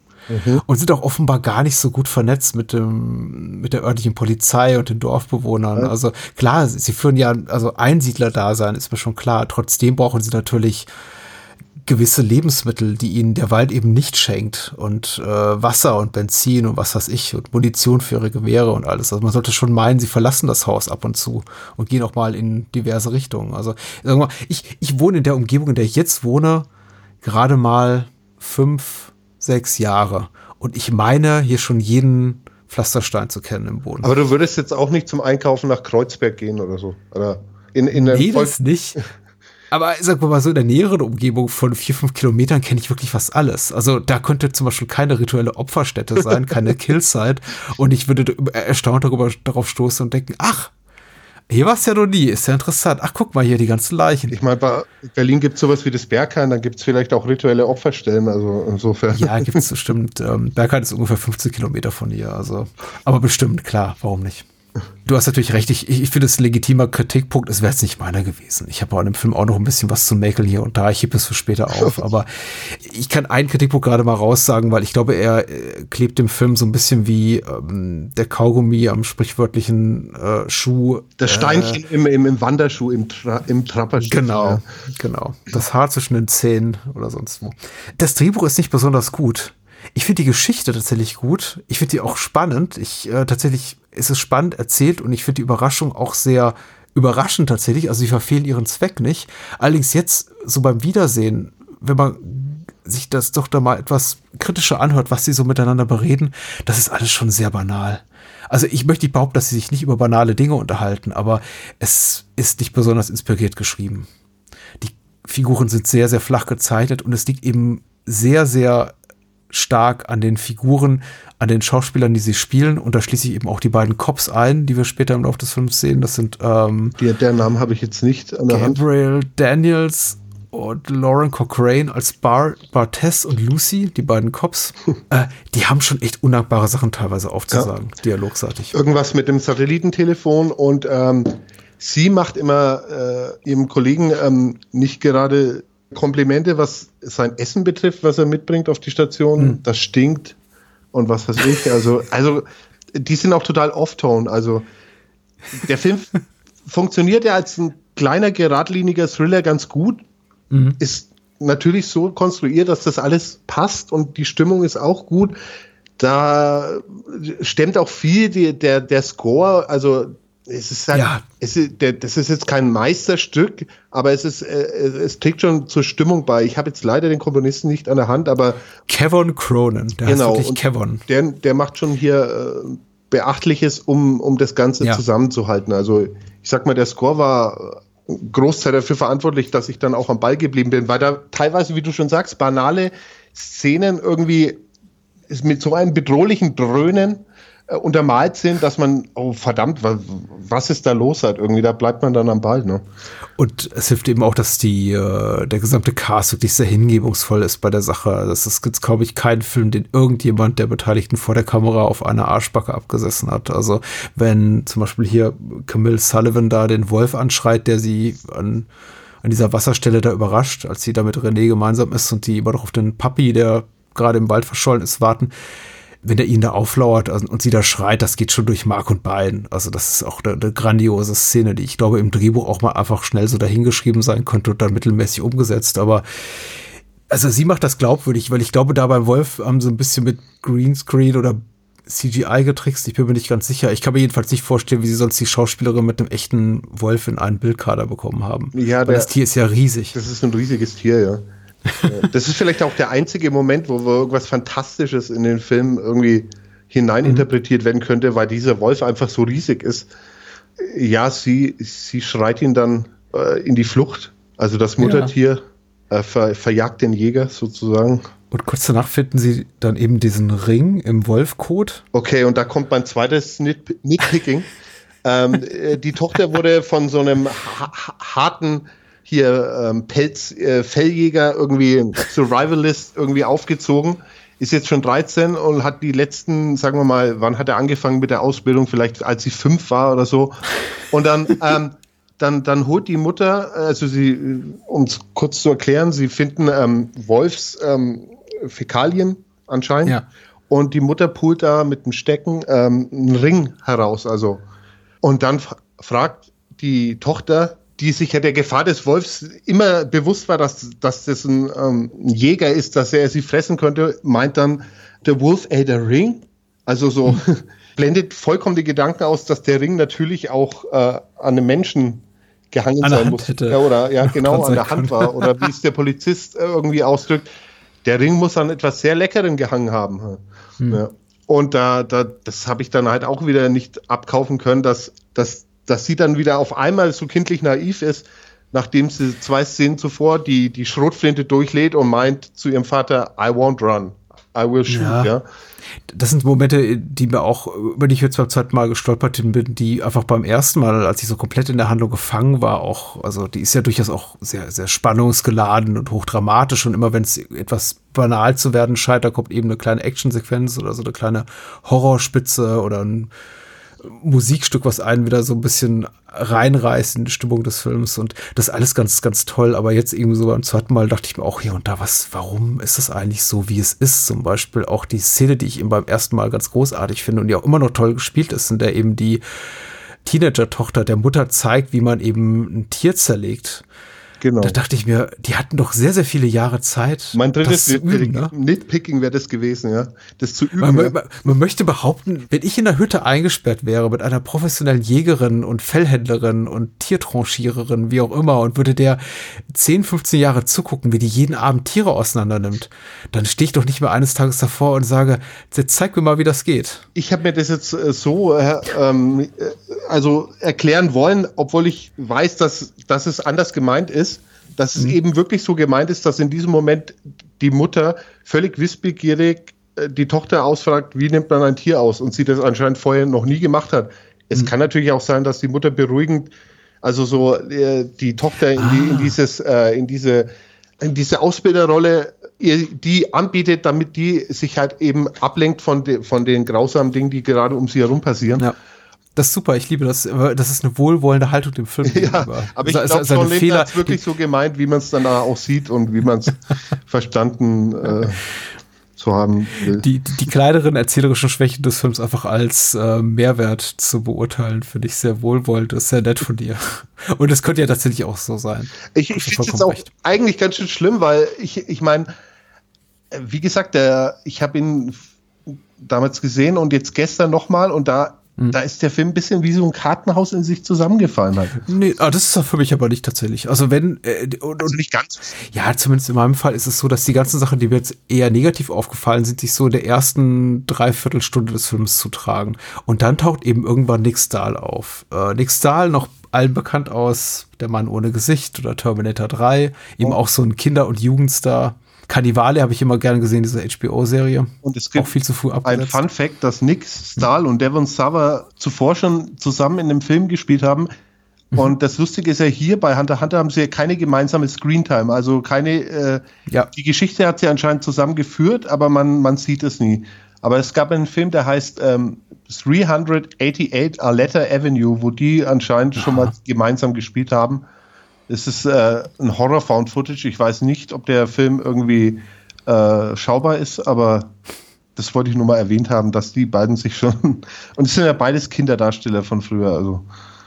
Und sind auch offenbar gar nicht so gut vernetzt mit dem, mit der örtlichen Polizei und den Dorfbewohnern. Also klar, sie führen ja, also Einsiedler-Dasein ist mir schon klar. Trotzdem brauchen sie natürlich gewisse Lebensmittel, die ihnen der Wald eben nicht schenkt und äh, Wasser und Benzin und was weiß ich und Munition für ihre Gewehre und alles. Also man sollte schon meinen, sie verlassen das Haus ab und zu und gehen auch mal in diverse Richtungen. Also sagen wir mal, ich, ich wohne in der Umgebung, in der ich jetzt wohne, gerade mal fünf, sechs Jahre und ich meine hier schon jeden Pflasterstein zu kennen im Boden. Aber du würdest jetzt auch nicht zum Einkaufen nach Kreuzberg gehen oder so. Oder in, in der Nee, Volk- das nicht. Aber sag mal so, in der näheren Umgebung von vier, fünf Kilometern kenne ich wirklich fast alles. Also da könnte zum Beispiel keine rituelle Opferstätte sein, keine Killsite. Und ich würde da- erstaunt darüber, darauf stoßen und denken, ach, hier war es ja noch nie, ist ja interessant. Ach, guck mal hier, die ganzen Leichen. Ich meine, bei Berlin gibt es sowas wie das Berghain, dann gibt es vielleicht auch rituelle Opferstellen, also insofern. Ja, gibt es bestimmt. Ähm, Bergheim ist ungefähr 15 Kilometer von hier. Also, aber bestimmt, klar, warum nicht? Du hast natürlich recht, ich, ich finde es ein legitimer Kritikpunkt, es wäre jetzt nicht meiner gewesen. Ich habe auch an dem Film auch noch ein bisschen was zu mäkeln hier und da, ich hebe es für später auf, aber ich kann einen Kritikpunkt gerade mal raussagen, weil ich glaube, er äh, klebt dem Film so ein bisschen wie ähm, der Kaugummi am sprichwörtlichen äh, Schuh. Das Steinchen im, im, im Wanderschuh, im, Tra im Trapperschuh. Genau, Ja. genau. Das Haar zwischen den Zähnen oder sonst wo. Das Drehbuch ist nicht besonders gut. Ich finde die Geschichte tatsächlich gut. Ich finde die auch spannend. Ich äh, tatsächlich ist es spannend erzählt und ich finde die Überraschung auch sehr überraschend tatsächlich. Also sie verfehlen ihren Zweck nicht. Allerdings jetzt so beim Wiedersehen, wenn man sich das doch da mal etwas kritischer anhört, was sie so miteinander bereden, das ist alles schon sehr banal. Also ich möchte nicht behaupten, dass sie sich nicht über banale Dinge unterhalten, aber es ist nicht besonders inspiriert geschrieben. Die Figuren sind sehr, sehr flach gezeichnet und es liegt eben sehr, sehr stark an den Figuren, an den Schauspielern, die sie spielen. Und da schließe ich eben auch die beiden Cops ein, die wir später im Laufe des Films sehen. Das sind ähm, Die, der Namen habe ich jetzt nicht an der Hand. Gabriel Daniels und Lauren Cochrane als Bar, Bartess und Lucy, die beiden Cops. äh, die haben schon echt undankbare Sachen teilweise aufzusagen, dialogseitig. Irgendwas mit dem Satellitentelefon und ähm, sie macht immer äh, ihrem Kollegen ähm, nicht gerade Komplimente, was sein Essen betrifft, was er mitbringt auf die Station. Das stinkt und was weiß ich. Also, also die sind auch total off-tone. Also der Film funktioniert ja als ein kleiner, geradliniger Thriller ganz gut. Mhm. Ist natürlich so konstruiert, dass das alles passt und die Stimmung ist auch gut. Da stemmt auch viel die, der, der Score, also es ist halt, ja. es ist, der, das ist jetzt kein Meisterstück, aber es ist, äh, es trägt schon zur Stimmung bei. Ich habe jetzt leider den Komponisten nicht an der Hand, aber Kevin Cronin, der genau, heißt wirklich Kevin. Der, der macht schon hier äh, Beachtliches, um, um das Ganze ja. zusammenzuhalten. Also ich sag mal, der Score war Großteil dafür verantwortlich, dass ich dann auch am Ball geblieben bin, weil da teilweise, wie du schon sagst, banale Szenen irgendwie mit so einem bedrohlichen Dröhnen äh, untermalt sind, dass man, oh verdammt, was, ist da los halt irgendwie, da bleibt man dann am Ball. Ne? Und es hilft eben auch, dass die, äh, der gesamte Cast wirklich sehr hingebungsvoll ist bei der Sache. Das ist jetzt, glaube ich, kein Film, den irgendjemand der Beteiligten vor der Kamera auf einer Arschbacke abgesessen hat. Also wenn zum Beispiel hier Camille Sullivan da den Wolf anschreit, der sie an an dieser Wasserstelle da überrascht, als sie da mit René gemeinsam ist und die immer noch auf den Papi, der gerade im Wald verschollen ist, warten wenn er ihn da auflauert und sie da schreit, das geht schon durch Mark und Bein. Also das ist auch eine, eine, grandiose Szene, die ich glaube im Drehbuch auch mal einfach schnell so dahingeschrieben sein könnte und dann mittelmäßig umgesetzt. Aber also sie macht das glaubwürdig, weil ich glaube, da beim Wolf haben sie ein bisschen mit Greenscreen oder CGI getrickst. Ich bin mir nicht ganz sicher. Ich kann mir jedenfalls nicht vorstellen, wie sie sonst die Schauspielerin mit einem echten Wolf in einen Bildkader bekommen haben. Ja, der, das Tier ist ja riesig. Das ist ein riesiges Tier, ja. Das ist vielleicht auch der einzige Moment, wo irgendwas Fantastisches in den Film irgendwie hineininterpretiert mhm. werden könnte, weil dieser Wolf einfach so riesig ist. Ja, sie, sie schreit ihn dann äh, in die Flucht. Also das Muttertier ja. äh, ver, verjagt den Jäger sozusagen. Und kurz danach finden sie dann eben diesen Ring im Wolfkot. Okay, und da kommt mein zweites Nitpicking. ähm, äh, die Tochter wurde von so einem ha harten hier ähm, Pelz, äh, Felljäger, irgendwie Survivalist irgendwie aufgezogen, ist jetzt schon 13 und hat die letzten, sagen wir mal, wann hat er angefangen mit der Ausbildung? Vielleicht als sie fünf war oder so. Und dann, ähm, dann, dann holt die Mutter, also sie, um es kurz zu erklären, sie finden ähm, Wolfs ähm, Fäkalien anscheinend. Ja. Und die Mutter pult da mit dem Stecken ähm, einen Ring heraus. Also. Und dann fragt die Tochter die sich ja der Gefahr des Wolfs immer bewusst war, dass, dass das ein, ähm, Jäger ist, dass er sie fressen könnte, meint dann, der Wolf ate a ring. Also so mhm. blendet vollkommen die Gedanken aus, dass der Ring natürlich auch äh, an einem Menschen gehangen an sein muss. Hätte. Ja, oder ja, genau, an der Hand war. Oder wie es der Polizist äh, irgendwie ausdrückt. Der Ring muss an etwas sehr Leckerem gehangen haben. Hm. Ja. Und da, da, das habe ich dann halt auch wieder nicht abkaufen können, dass, dass dass sie dann wieder auf einmal so kindlich naiv ist, nachdem sie zwei Szenen zuvor die, die Schrotflinte durchlädt und meint zu ihrem Vater, I won't run, I will shoot, ja. ja. Das sind Momente, die mir auch, über die ich jetzt beim zweiten Mal gestolpert bin, die einfach beim ersten Mal, als ich so komplett in der Handlung gefangen war, auch, also die ist ja durchaus auch sehr, sehr spannungsgeladen und hochdramatisch und immer wenn es etwas banal zu werden scheint, da kommt eben eine kleine Actionsequenz oder so eine kleine Horrorspitze oder ein Musikstück, was einen wieder so ein bisschen reinreißt in die Stimmung des Films und das alles ganz, ganz toll. Aber jetzt irgendwie so beim zweiten Mal dachte ich mir auch hier und da, was, warum ist das eigentlich so, wie es ist? Zum Beispiel auch die Szene, die ich eben beim ersten Mal ganz großartig finde und die auch immer noch toll gespielt ist, in der eben die Teenager-Tochter der Mutter zeigt, wie man eben ein Tier zerlegt. Genau. Da dachte ich mir, die hatten doch sehr, sehr viele Jahre Zeit. Mein drittes das üben, ne? Nitpicking wäre das gewesen, ja. Das zu üben. Man, man, man, möchte behaupten, wenn ich in der Hütte eingesperrt wäre mit einer professionellen Jägerin und Fellhändlerin und Tiertranchiererin, wie auch immer, und würde der 10, 15 Jahre zugucken, wie die jeden Abend Tiere auseinander nimmt, dann stehe ich doch nicht mehr eines Tages davor und sage, jetzt zeig mir mal, wie das geht. Ich habe mir das jetzt äh, so äh, ähm, äh, also erklären wollen, obwohl ich weiß, dass, dass es anders gemeint ist dass mhm. es eben wirklich so gemeint ist, dass in diesem Moment die Mutter völlig wissbegierig äh, die Tochter ausfragt, wie nimmt man ein Tier aus und sie das anscheinend vorher noch nie gemacht hat. Es mhm. kann natürlich auch sein, dass die Mutter beruhigend, also so äh, die Tochter in, die, in ah. dieses, äh, in diese, in diese Ausbilderrolle ihr die anbietet, damit die sich halt eben ablenkt von, de, von den grausamen Dingen, die gerade um sie herum passieren. Ja. Das ist super, ich liebe das. Das ist eine wohlwollende Haltung dem Film ja, gegenüber. Aber ich glaube, John Fehler hat wirklich so gemeint, wie man es dann auch sieht und wie man es verstanden äh, so haben will. Die, die, die kleineren erzählerischen Schwächen des Films einfach als äh, Mehrwert zu beurteilen, finde ich sehr wohlwollend. Das ist sehr nett von dir. Und es könnte ja tatsächlich auch so sein. Ich, ich finde es jetzt auch recht. eigentlich ganz schön schlimm, weil ich, ich meine, wie gesagt, der, ich habe ihn damals gesehen und jetzt gestern nochmal und da hm. Da ist der Film ein bisschen wie so ein Kartenhaus in sich zusammengefallen hat. Nee, ah, das ist für mich aber nicht tatsächlich. Also wenn äh, und, also nicht ganz. Ja, zumindest in meinem Fall ist es so, dass die ganzen Sachen, die mir jetzt eher negativ aufgefallen sind, sich so in der ersten Dreiviertelstunde des Films zu tragen. Und dann taucht eben irgendwann Nick Stahl auf. Äh, Nick Stahl noch allen bekannt aus Der Mann ohne Gesicht oder Terminator 3, eben oh. auch so ein Kinder- und Jugendstar. Kannibale habe ich immer gerne gesehen, diese HBO-Serie. Und es gibt auch viel zu früh abgesetzt. ein Fun Fact, dass Nick Stahl und Devon Sawa zuvor schon zusammen in einem Film gespielt haben. Mhm. Und das Lustige ist ja hier bei Hunter Hunter haben sie ja keine gemeinsame Screentime, also keine. Äh, ja. Die Geschichte hat sie anscheinend zusammengeführt, aber man man sieht es nie. Aber es gab einen Film, der heißt ähm, 388 Arletta Avenue, wo die anscheinend Aha. schon mal gemeinsam gespielt haben. Es ist äh, ein Horror-Found-Footage. Ich weiß nicht, ob der Film irgendwie äh, schaubar ist, aber das wollte ich nur mal erwähnt haben, dass die beiden sich schon. Und es sind ja beides Kinderdarsteller von früher. Also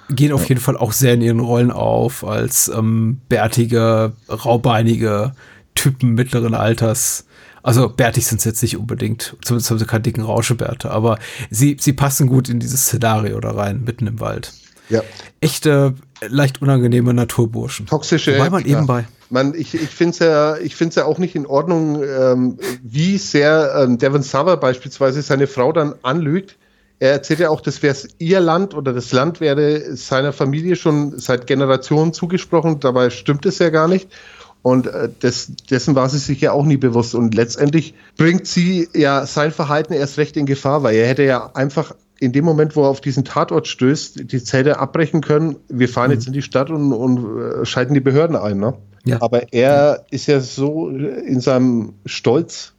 gehen auf jeden Fall auch sehr in ihren Rollen auf als ähm, bärtige, raubeinige Typen mittleren Alters. Also bärtig sind sie jetzt nicht unbedingt, zumindest haben sie keine dicken Rauschebärte, aber sie, sie passen gut in dieses Szenario da rein, mitten im Wald. Ja. Echte, leicht unangenehme Naturburschen. Toxische. Wobei man eben bei. Man, ich ich finde es ja, ich find's ja auch nicht in Ordnung, ähm, wie sehr ähm, Devon Saver beispielsweise seine Frau dann anlügt. Er erzählt ja auch, das wäre ihr Land oder das Land wäre seiner Familie schon seit Generationen zugesprochen. Dabei stimmt es ja gar nicht. Und äh, des, dessen war sie sich ja auch nie bewusst. Und letztendlich bringt sie ja sein Verhalten erst recht in Gefahr, weil er hätte ja einfach in dem Moment, wo er auf diesen Tatort stößt, die Zelte abbrechen können. Wir fahren mhm. jetzt in die Stadt und, und äh, schalten die Behörden ein. Ne? Ja. Aber er ist ja so in seinem Stolz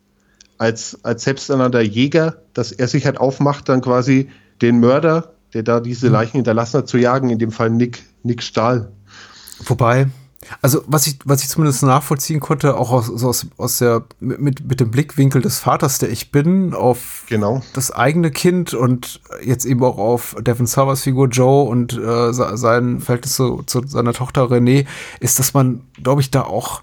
als, als selbsternannter Jäger, dass er sich halt aufmacht, dann quasi den Mörder, der da diese mhm. Leichen hinterlassen hat, zu jagen, in dem Fall Nick, Nick Stahl. Wobei, also was ich, was ich zumindest nachvollziehen konnte, auch aus, aus, aus der, mit, mit dem Blickwinkel des Vaters, der ich bin, auf genau. das eigene Kind und jetzt eben auch auf Devin Savas Figur Joe und äh, sein Verhältnis zu, zu seiner Tochter René, ist, dass man, glaube ich, da auch,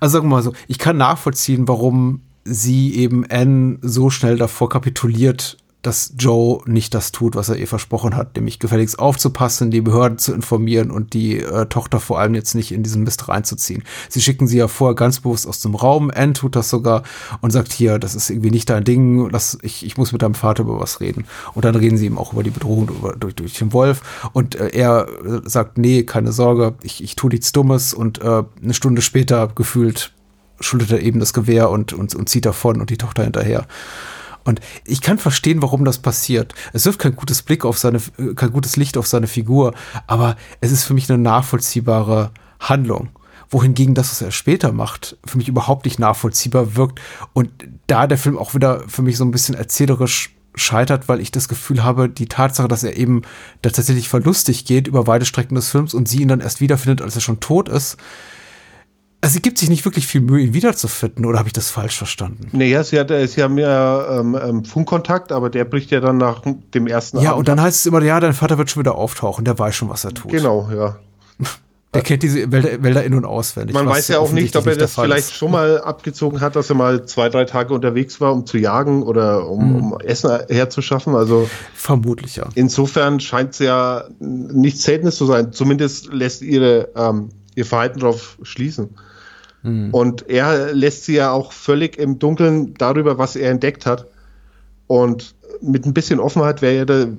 also sagen wir mal so, ich kann nachvollziehen, warum sie eben Anne so schnell davor kapituliert, dass Joe nicht das tut, was er ihr versprochen hat, nämlich gefälligst aufzupassen, die Behörden zu informieren und die äh, Tochter vor allem jetzt nicht in diesen Mist reinzuziehen. Sie schicken sie ja vorher ganz bewusst aus dem Raum. Anne tut das sogar und sagt hier, das ist irgendwie nicht dein Ding, lass, ich, ich muss mit deinem Vater über was reden. Und dann reden sie ihm auch über die Bedrohung über, durch, durch den Wolf und äh, er sagt, nee, keine Sorge, ich, ich tue nichts Dummes und äh, eine Stunde später gefühlt schuldet er eben das Gewehr und, und, und zieht davon und die Tochter hinterher. Und ich kann verstehen, warum das passiert. Es wirft kein gutes Blick auf seine, kein gutes Licht auf seine Figur, aber es ist für mich eine nachvollziehbare Handlung. Wohingegen das, was er später macht, für mich überhaupt nicht nachvollziehbar wirkt. Und da der Film auch wieder für mich so ein bisschen erzählerisch scheitert, weil ich das Gefühl habe, die Tatsache, dass er eben da tatsächlich verlustig geht über weite Strecken des Films und sie ihn dann erst wiederfindet, als er schon tot ist, also sie gibt sich nicht wirklich viel Mühe, ihn wiederzufinden, oder habe ich das falsch verstanden? Naja, sie, hat, sie haben ja ähm, ähm, Funkkontakt, aber der bricht ja dann nach dem ersten Ja, Abend und dann heißt es immer, ja, dein Vater wird schon wieder auftauchen, der weiß schon, was er tut. Genau, ja. Der kennt diese Wälder, Wälder in- und auswendig. Man weiß ja auch nicht, ob er das vielleicht ist. schon mal abgezogen hat, dass er mal zwei, drei Tage unterwegs war, um zu jagen oder um, hm. um Essen herzuschaffen. Also vermutlich ja. Insofern scheint es ja nichts Seltenes zu sein. Zumindest lässt ihre ähm, ihr Verhalten darauf schließen. Mhm. Und er lässt sie ja auch völlig im Dunkeln darüber, was er entdeckt hat. Und mit ein bisschen Offenheit wäre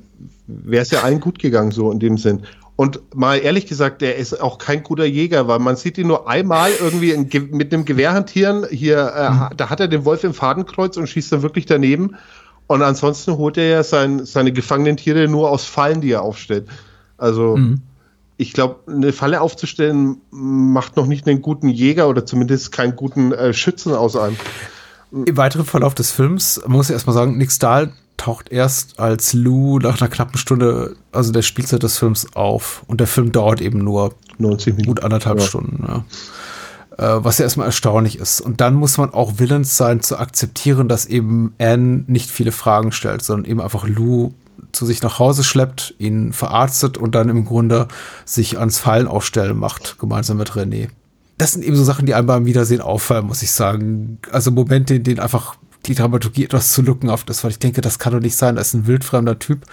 es ja allen gut gegangen, so in dem Sinn. Und mal ehrlich gesagt, der ist auch kein guter Jäger, weil man sieht ihn nur einmal irgendwie in, mit einem Gewehr hantieren. Hier, äh, mhm. da hat er den Wolf im Fadenkreuz und schießt dann wirklich daneben. Und ansonsten holt er ja sein, seine gefangenen Tiere nur aus Fallen, die er aufstellt. Also mhm ich glaube, eine Falle aufzustellen macht noch nicht einen guten Jäger oder zumindest keinen guten äh, Schützen aus einem. Im weiteren Verlauf des Films muss ich erstmal sagen, Nick Stahl taucht erst als Lou nach einer knappen Stunde, also der Spielzeit des Films auf. Und der Film dauert eben nur 90 Minuten. gut anderthalb ja. Stunden. Ja. Äh, was ja erstmal erstaunlich ist. Und dann muss man auch willens sein zu akzeptieren, dass eben Anne nicht viele Fragen stellt, sondern eben einfach Lou zu sich nach Hause schleppt, ihn verarztet und dann im Grunde sich ans Fallen aufstellen macht, gemeinsam mit René. Das sind eben so Sachen, die einem beim Wiedersehen auffallen, muss ich sagen. Also Momente, in denen einfach die Dramaturgie etwas zu lückenhaft ist, weil ich denke, das kann doch nicht sein, das ist ein wildfremder Typ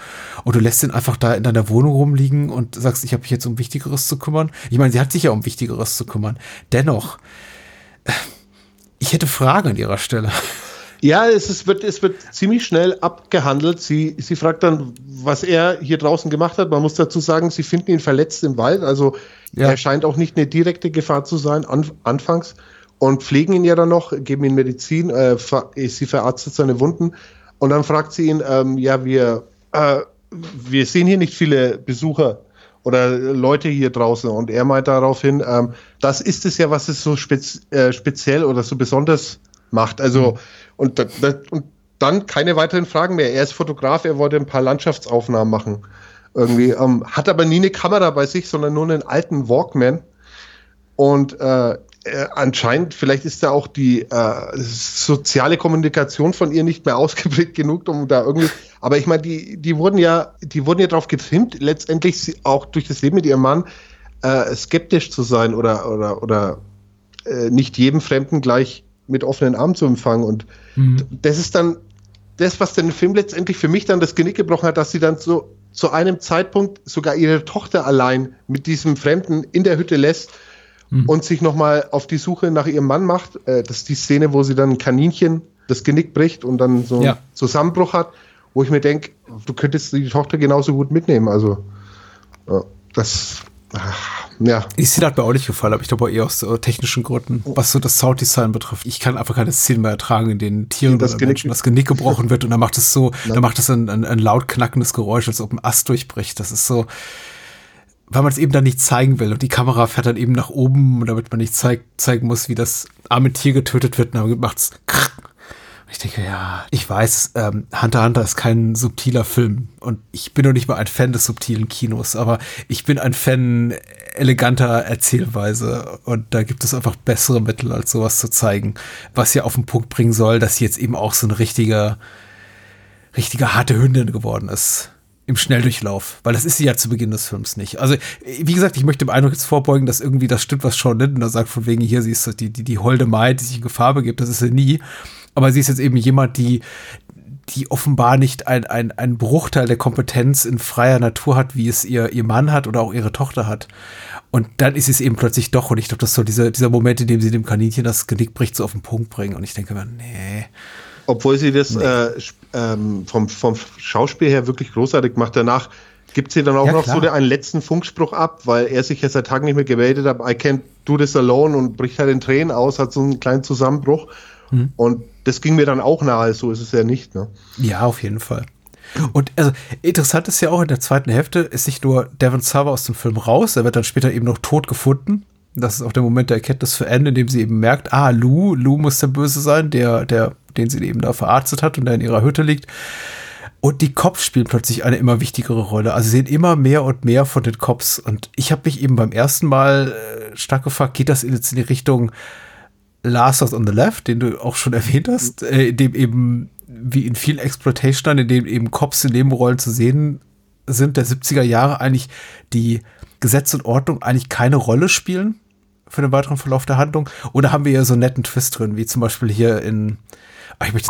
und du lässt ihn einfach da in deiner Wohnung rumliegen und sagst, ich habe mich jetzt um Wichtigeres zu kümmern. Ich meine, sie hat sich ja um Wichtigeres zu kümmern. Dennoch, ich hätte Fragen an ihrer Stelle. Ja, es, ist, wird, es wird ziemlich schnell abgehandelt. Sie, sie fragt dann, was er hier draußen gemacht hat. Man muss dazu sagen, sie finden ihn verletzt im Wald. Also ja. er scheint auch nicht eine direkte Gefahr zu sein, an, anfangs und pflegen ihn ja dann noch, geben ihm Medizin, äh, sie verarztet seine Wunden und dann fragt sie ihn, ähm, ja, wir, äh, wir sehen hier nicht viele Besucher oder Leute hier draußen und er meint daraufhin, ähm, das ist es ja, was es so spez äh, speziell oder so besonders macht. Also mhm. und, das, und dann keine weiteren Fragen mehr. Er ist Fotograf, er wollte ein paar Landschaftsaufnahmen machen. Irgendwie, ähm, hat aber nie eine Kamera bei sich, sondern nur einen alten Walkman. Und äh, äh, anscheinend, vielleicht ist da auch die äh, soziale Kommunikation von ihr nicht mehr ausgeprägt genug, um da irgendwie. Aber ich meine, die, die wurden ja, die wurden ja darauf getrimmt, letztendlich auch durch das Leben mit ihrem Mann äh, skeptisch zu sein oder oder oder äh, nicht jedem Fremden gleich mit offenen Armen zu empfangen. Und mhm. das ist dann das, was den Film letztendlich für mich dann das Genick gebrochen hat, dass sie dann so zu einem Zeitpunkt sogar ihre Tochter allein mit diesem Fremden in der Hütte lässt mhm. und sich nochmal auf die Suche nach ihrem Mann macht. Äh, das ist die Szene, wo sie dann ein Kaninchen das Genick bricht und dann so ja. einen Zusammenbruch hat, wo ich mir denke, du könntest die Tochter genauso gut mitnehmen. Also, das. Ach, ja. Die Szene hat mir auch nicht gefallen, aber ich glaube eher aus so technischen Gründen, was so das Sounddesign betrifft. Ich kann einfach keine Szenen mehr ertragen, in denen Tieren das, oder Menschen das Genick gebrochen wird und dann macht es so, dann macht es ein, ein, ein laut knackendes Geräusch, als ob ein Ast durchbricht. Das ist so, weil man es eben dann nicht zeigen will. Und die Kamera fährt dann eben nach oben, damit man nicht zeig, zeigen muss, wie das arme Tier getötet wird. Und dann macht's. Ich denke, ja, ich weiß, ähm, Hunter Hunter ist kein subtiler Film. Und ich bin noch nicht mal ein Fan des subtilen Kinos, aber ich bin ein Fan eleganter Erzählweise. Und da gibt es einfach bessere Mittel, als sowas zu zeigen, was ja auf den Punkt bringen soll, dass sie jetzt eben auch so eine richtige, richtige harte Hündin geworden ist im Schnelldurchlauf, weil das ist sie ja zu Beginn des Films nicht. Also, wie gesagt, ich möchte dem Eindruck jetzt vorbeugen, dass irgendwie das stimmt, was Sean Linden da sagt, von wegen hier, sie ist die, die, die holde Maid, die sich in Gefahr begibt, das ist sie nie. Aber sie ist jetzt eben jemand, die, die offenbar nicht ein, ein, ein Bruchteil der Kompetenz in freier Natur hat, wie es ihr, ihr Mann hat oder auch ihre Tochter hat. Und dann ist es eben plötzlich doch, und ich glaube, das soll dieser, dieser Moment, in dem sie dem Kaninchen das Genick bricht, so auf den Punkt bringen. Und ich denke mir, nee. Obwohl sie das nee. äh, ähm, vom, vom Schauspiel her wirklich großartig macht. Danach gibt sie dann auch ja, noch klar. so einen letzten Funkspruch ab, weil er sich ja seit Tagen nicht mehr gemeldet hat. I can't do this alone und bricht halt in Tränen aus, hat so einen kleinen Zusammenbruch. Mhm. Und das ging mir dann auch nahe, so ist es ja nicht. Ne? Ja, auf jeden Fall. Und also interessant ist ja auch in der zweiten Hälfte ist nicht nur Devon Sawa aus dem Film raus, er wird dann später eben noch tot gefunden. Das ist auch der Moment der Erkenntnis für Ende, in dem sie eben merkt, ah, Lou, Lou muss der Böse sein, der, der den sie eben da verarztet hat und der in ihrer Hütte liegt. Und die Cops spielen plötzlich eine immer wichtigere Rolle. Also sie sehen immer mehr und mehr von den Cops. Und ich habe mich eben beim ersten Mal äh, stark gefragt, geht das jetzt in die Richtung Last on the Left, den du auch schon erwähnt hast, äh, in dem eben, wie in vielen Exploitation, in dem eben Cops in Nebenrollen zu sehen sind, der 70er Jahre eigentlich die Gesetz und Ordnung eigentlich keine Rolle spielen für den weiteren Verlauf der Handlung. Oder haben wir ja so einen netten Twist drin, wie zum Beispiel hier in Ah, ich möchte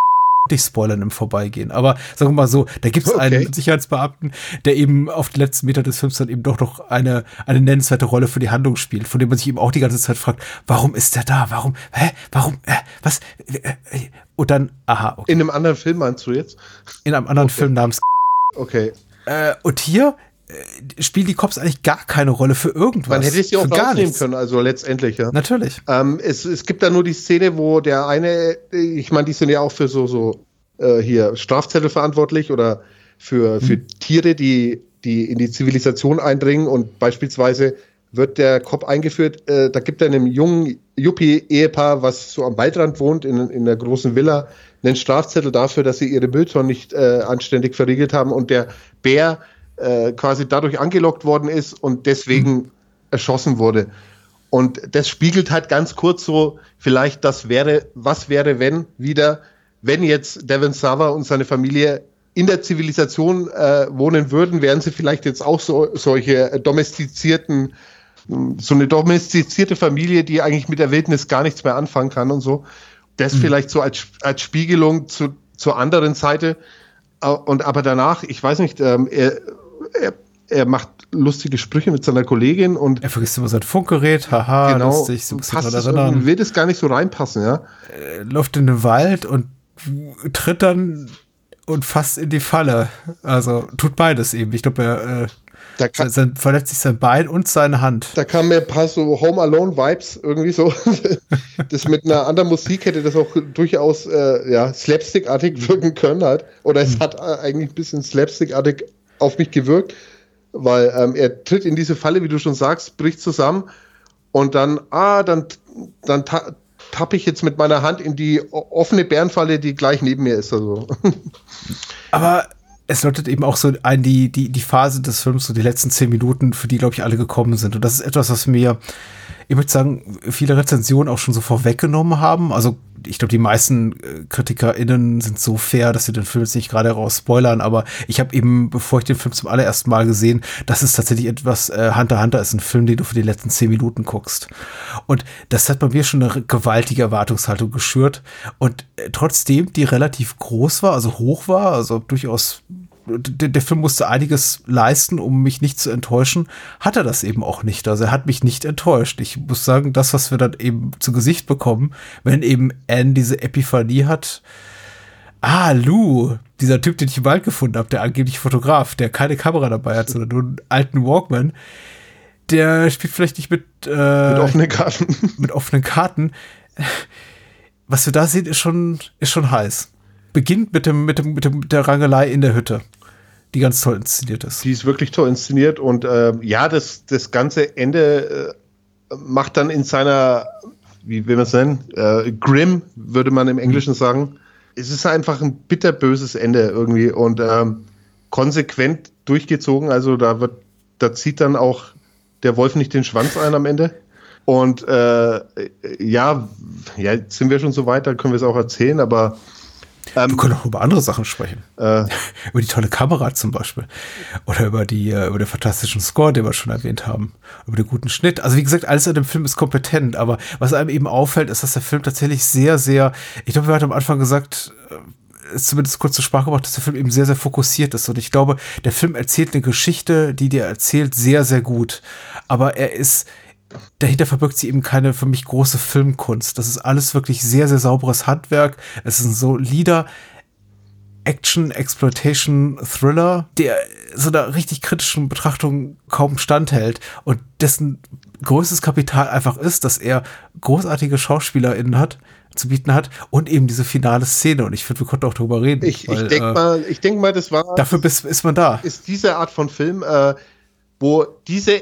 nicht spoilern im Vorbeigehen, aber sagen wir mal so, da gibt es okay. einen Sicherheitsbeamten, der eben auf den letzten Meter des Films dann eben doch noch eine, eine nennenswerte Rolle für die Handlung spielt, von dem man sich eben auch die ganze Zeit fragt, warum ist der da? Warum? Hä? Warum? Äh, was? Und dann, aha, okay. In einem anderen Film meinst du jetzt? In einem anderen okay. Film namens Okay. Äh, und hier äh, spielen die Cops eigentlich gar keine Rolle für irgendwas. Man hätte sie auch rausnehmen können, also letztendlich, ja. Natürlich. Ähm, es, es gibt da nur die Szene, wo der eine, ich meine, die sind ja auch für so, so äh, hier Strafzettel verantwortlich oder für, für mhm. Tiere, die, die in die Zivilisation eindringen und beispielsweise wird der Cop eingeführt, äh, da gibt er einem jungen Yuppie-Ehepaar, was so am Waldrand wohnt, in, in einer großen Villa, einen Strafzettel dafür, dass sie ihre Mülltonnen nicht äh, anständig verriegelt haben und der Bär äh, quasi dadurch angelockt worden ist und deswegen mhm. erschossen wurde. Und das spiegelt halt ganz kurz so, vielleicht das wäre, was wäre, wenn wieder, wenn jetzt Devin Sava und seine Familie in der Zivilisation äh, wohnen würden, wären sie vielleicht jetzt auch so solche domestizierten, so eine domestizierte Familie, die eigentlich mit der Wildnis gar nichts mehr anfangen kann und so. Das mhm. vielleicht so als, als Spiegelung zu, zur anderen Seite. Und aber danach, ich weiß nicht, ähm, er, er, er macht lustige Sprüche mit seiner Kollegin und er vergisst immer sein Funkgerät, haha, genau, lustig, so passt es will das gar nicht so reinpassen, ja. Er läuft in den Wald und tritt dann und fast in die Falle. Also tut beides eben. Ich glaube, er äh, kann, sein, verletzt sich sein Bein und seine Hand. Da kamen mir ein paar so Home Alone Vibes irgendwie so. das mit einer anderen Musik hätte das auch durchaus äh, ja, slapstickartig wirken können halt. Oder es hm. hat äh, eigentlich ein bisschen slapstickartig auf mich gewirkt, weil ähm, er tritt in diese Falle, wie du schon sagst, bricht zusammen und dann, ah, dann, dann tappe ich jetzt mit meiner Hand in die offene Bärenfalle, die gleich neben mir ist. Also. Aber es läutet eben auch so ein, die, die, die Phase des Films, so die letzten zehn Minuten, für die, glaube ich, alle gekommen sind. Und das ist etwas, was mir, ich würde sagen, viele Rezensionen auch schon so vorweggenommen haben. Also ich glaube, die meisten äh, KritikerInnen sind so fair, dass sie den Film jetzt nicht gerade raus spoilern, aber ich habe eben, bevor ich den Film zum allerersten Mal gesehen, das ist tatsächlich etwas, äh, Hunter Hunter ist ein Film, den du für die letzten zehn Minuten guckst. Und das hat bei mir schon eine gewaltige Erwartungshaltung geschürt. Und äh, trotzdem, die relativ groß war, also hoch war, also durchaus der, der, Film musste einiges leisten, um mich nicht zu enttäuschen, hat er das eben auch nicht. Also er hat mich nicht enttäuscht. Ich muss sagen, das, was wir dann eben zu Gesicht bekommen, wenn eben Anne diese Epiphanie hat, ah, Lou, dieser Typ, den ich im Wald gefunden habe, der angeblich Fotograf, der keine Kamera dabei hat, sondern nur einen alten Walkman, der spielt vielleicht nicht mit, äh, mit offenen Karten. mit offenen Karten. Was wir da sehen, ist schon, ist schon heiß beginnt mit dem, mit dem, mit dem, der Rangelei in der Hütte, die ganz toll inszeniert ist. Die ist wirklich toll inszeniert und äh, ja, das, das ganze Ende äh, macht dann in seiner, wie will man es nennen, äh, Grim, würde man im Englischen sagen. Es ist einfach ein bitterböses Ende irgendwie und ähm, konsequent durchgezogen. Also da wird, da zieht dann auch der Wolf nicht den Schwanz ein am Ende. Und äh, ja, ja, sind wir schon so weit, dann können wir es auch erzählen, aber ähm, wir können auch über andere Sachen sprechen. Äh, über die tolle Kamera zum Beispiel. Oder über die, äh, über den fantastischen Score, den wir schon erwähnt haben. Über den guten Schnitt. Also wie gesagt, alles an dem Film ist kompetent, aber was einem eben auffällt, ist, dass der Film tatsächlich sehr, sehr, ich glaube, wir hatten am Anfang gesagt, äh, ist zumindest kurz zur Sprache gebracht, dass der Film eben sehr, sehr fokussiert ist. Und ich glaube, der Film erzählt eine Geschichte, die dir erzählt, sehr, sehr gut. Aber er ist, dahinter verbirgt sie eben keine für mich große Filmkunst. Das ist alles wirklich sehr, sehr sauberes Handwerk. Es ist ein solider Action, Exploitation, Thriller, der so einer richtig kritischen Betrachtung kaum standhält und dessen größtes Kapital einfach ist, dass er großartige SchauspielerInnen hat, zu bieten hat und eben diese finale Szene. Und ich finde, wir konnten auch darüber reden. Ich, ich denke äh, mal, ich denke mal, das war. Dafür ist, ist man da. Ist diese Art von Film, äh, wo diese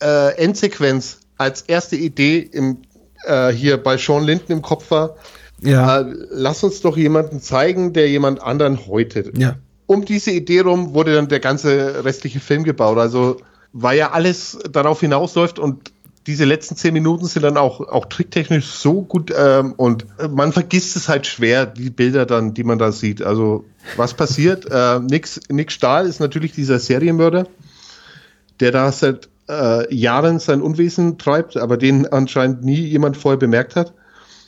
äh, Endsequenz als erste Idee im, äh, hier bei Sean Linden im Kopf war. Ja. Äh, lass uns doch jemanden zeigen, der jemand anderen heute. Ja. Um diese Idee rum wurde dann der ganze restliche Film gebaut. Also, weil ja alles darauf hinausläuft und diese letzten zehn Minuten sind dann auch, auch tricktechnisch so gut ähm, und man vergisst es halt schwer, die Bilder dann, die man da sieht. Also, was passiert? äh, Nick, Nick Stahl ist natürlich dieser Serienmörder, der da seit äh, Jahren sein Unwesen treibt, aber den anscheinend nie jemand vorher bemerkt hat.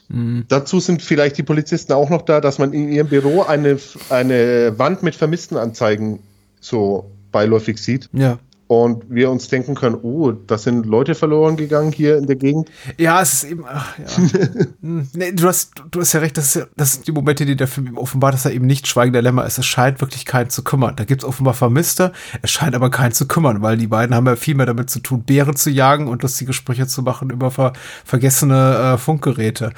Mhm. Dazu sind vielleicht die Polizisten auch noch da, dass man in ihrem Büro eine, eine Wand mit Vermisstenanzeigen so beiläufig sieht. Ja und wir uns denken können, oh, das sind Leute verloren gegangen hier in der Gegend. Ja, es ist eben, ach, ja. Hm, nee, du hast, du hast ja recht, das, ist, das sind die Momente, die der Film eben offenbart, dass er eben nicht schweigender Lämmer ist. Es scheint wirklich keinen zu kümmern. Da gibt es offenbar Vermisste, es scheint aber keinen zu kümmern, weil die beiden haben ja viel mehr damit zu tun, Bären zu jagen und lustige Sprüche zu machen über ver vergessene äh, Funkgeräte.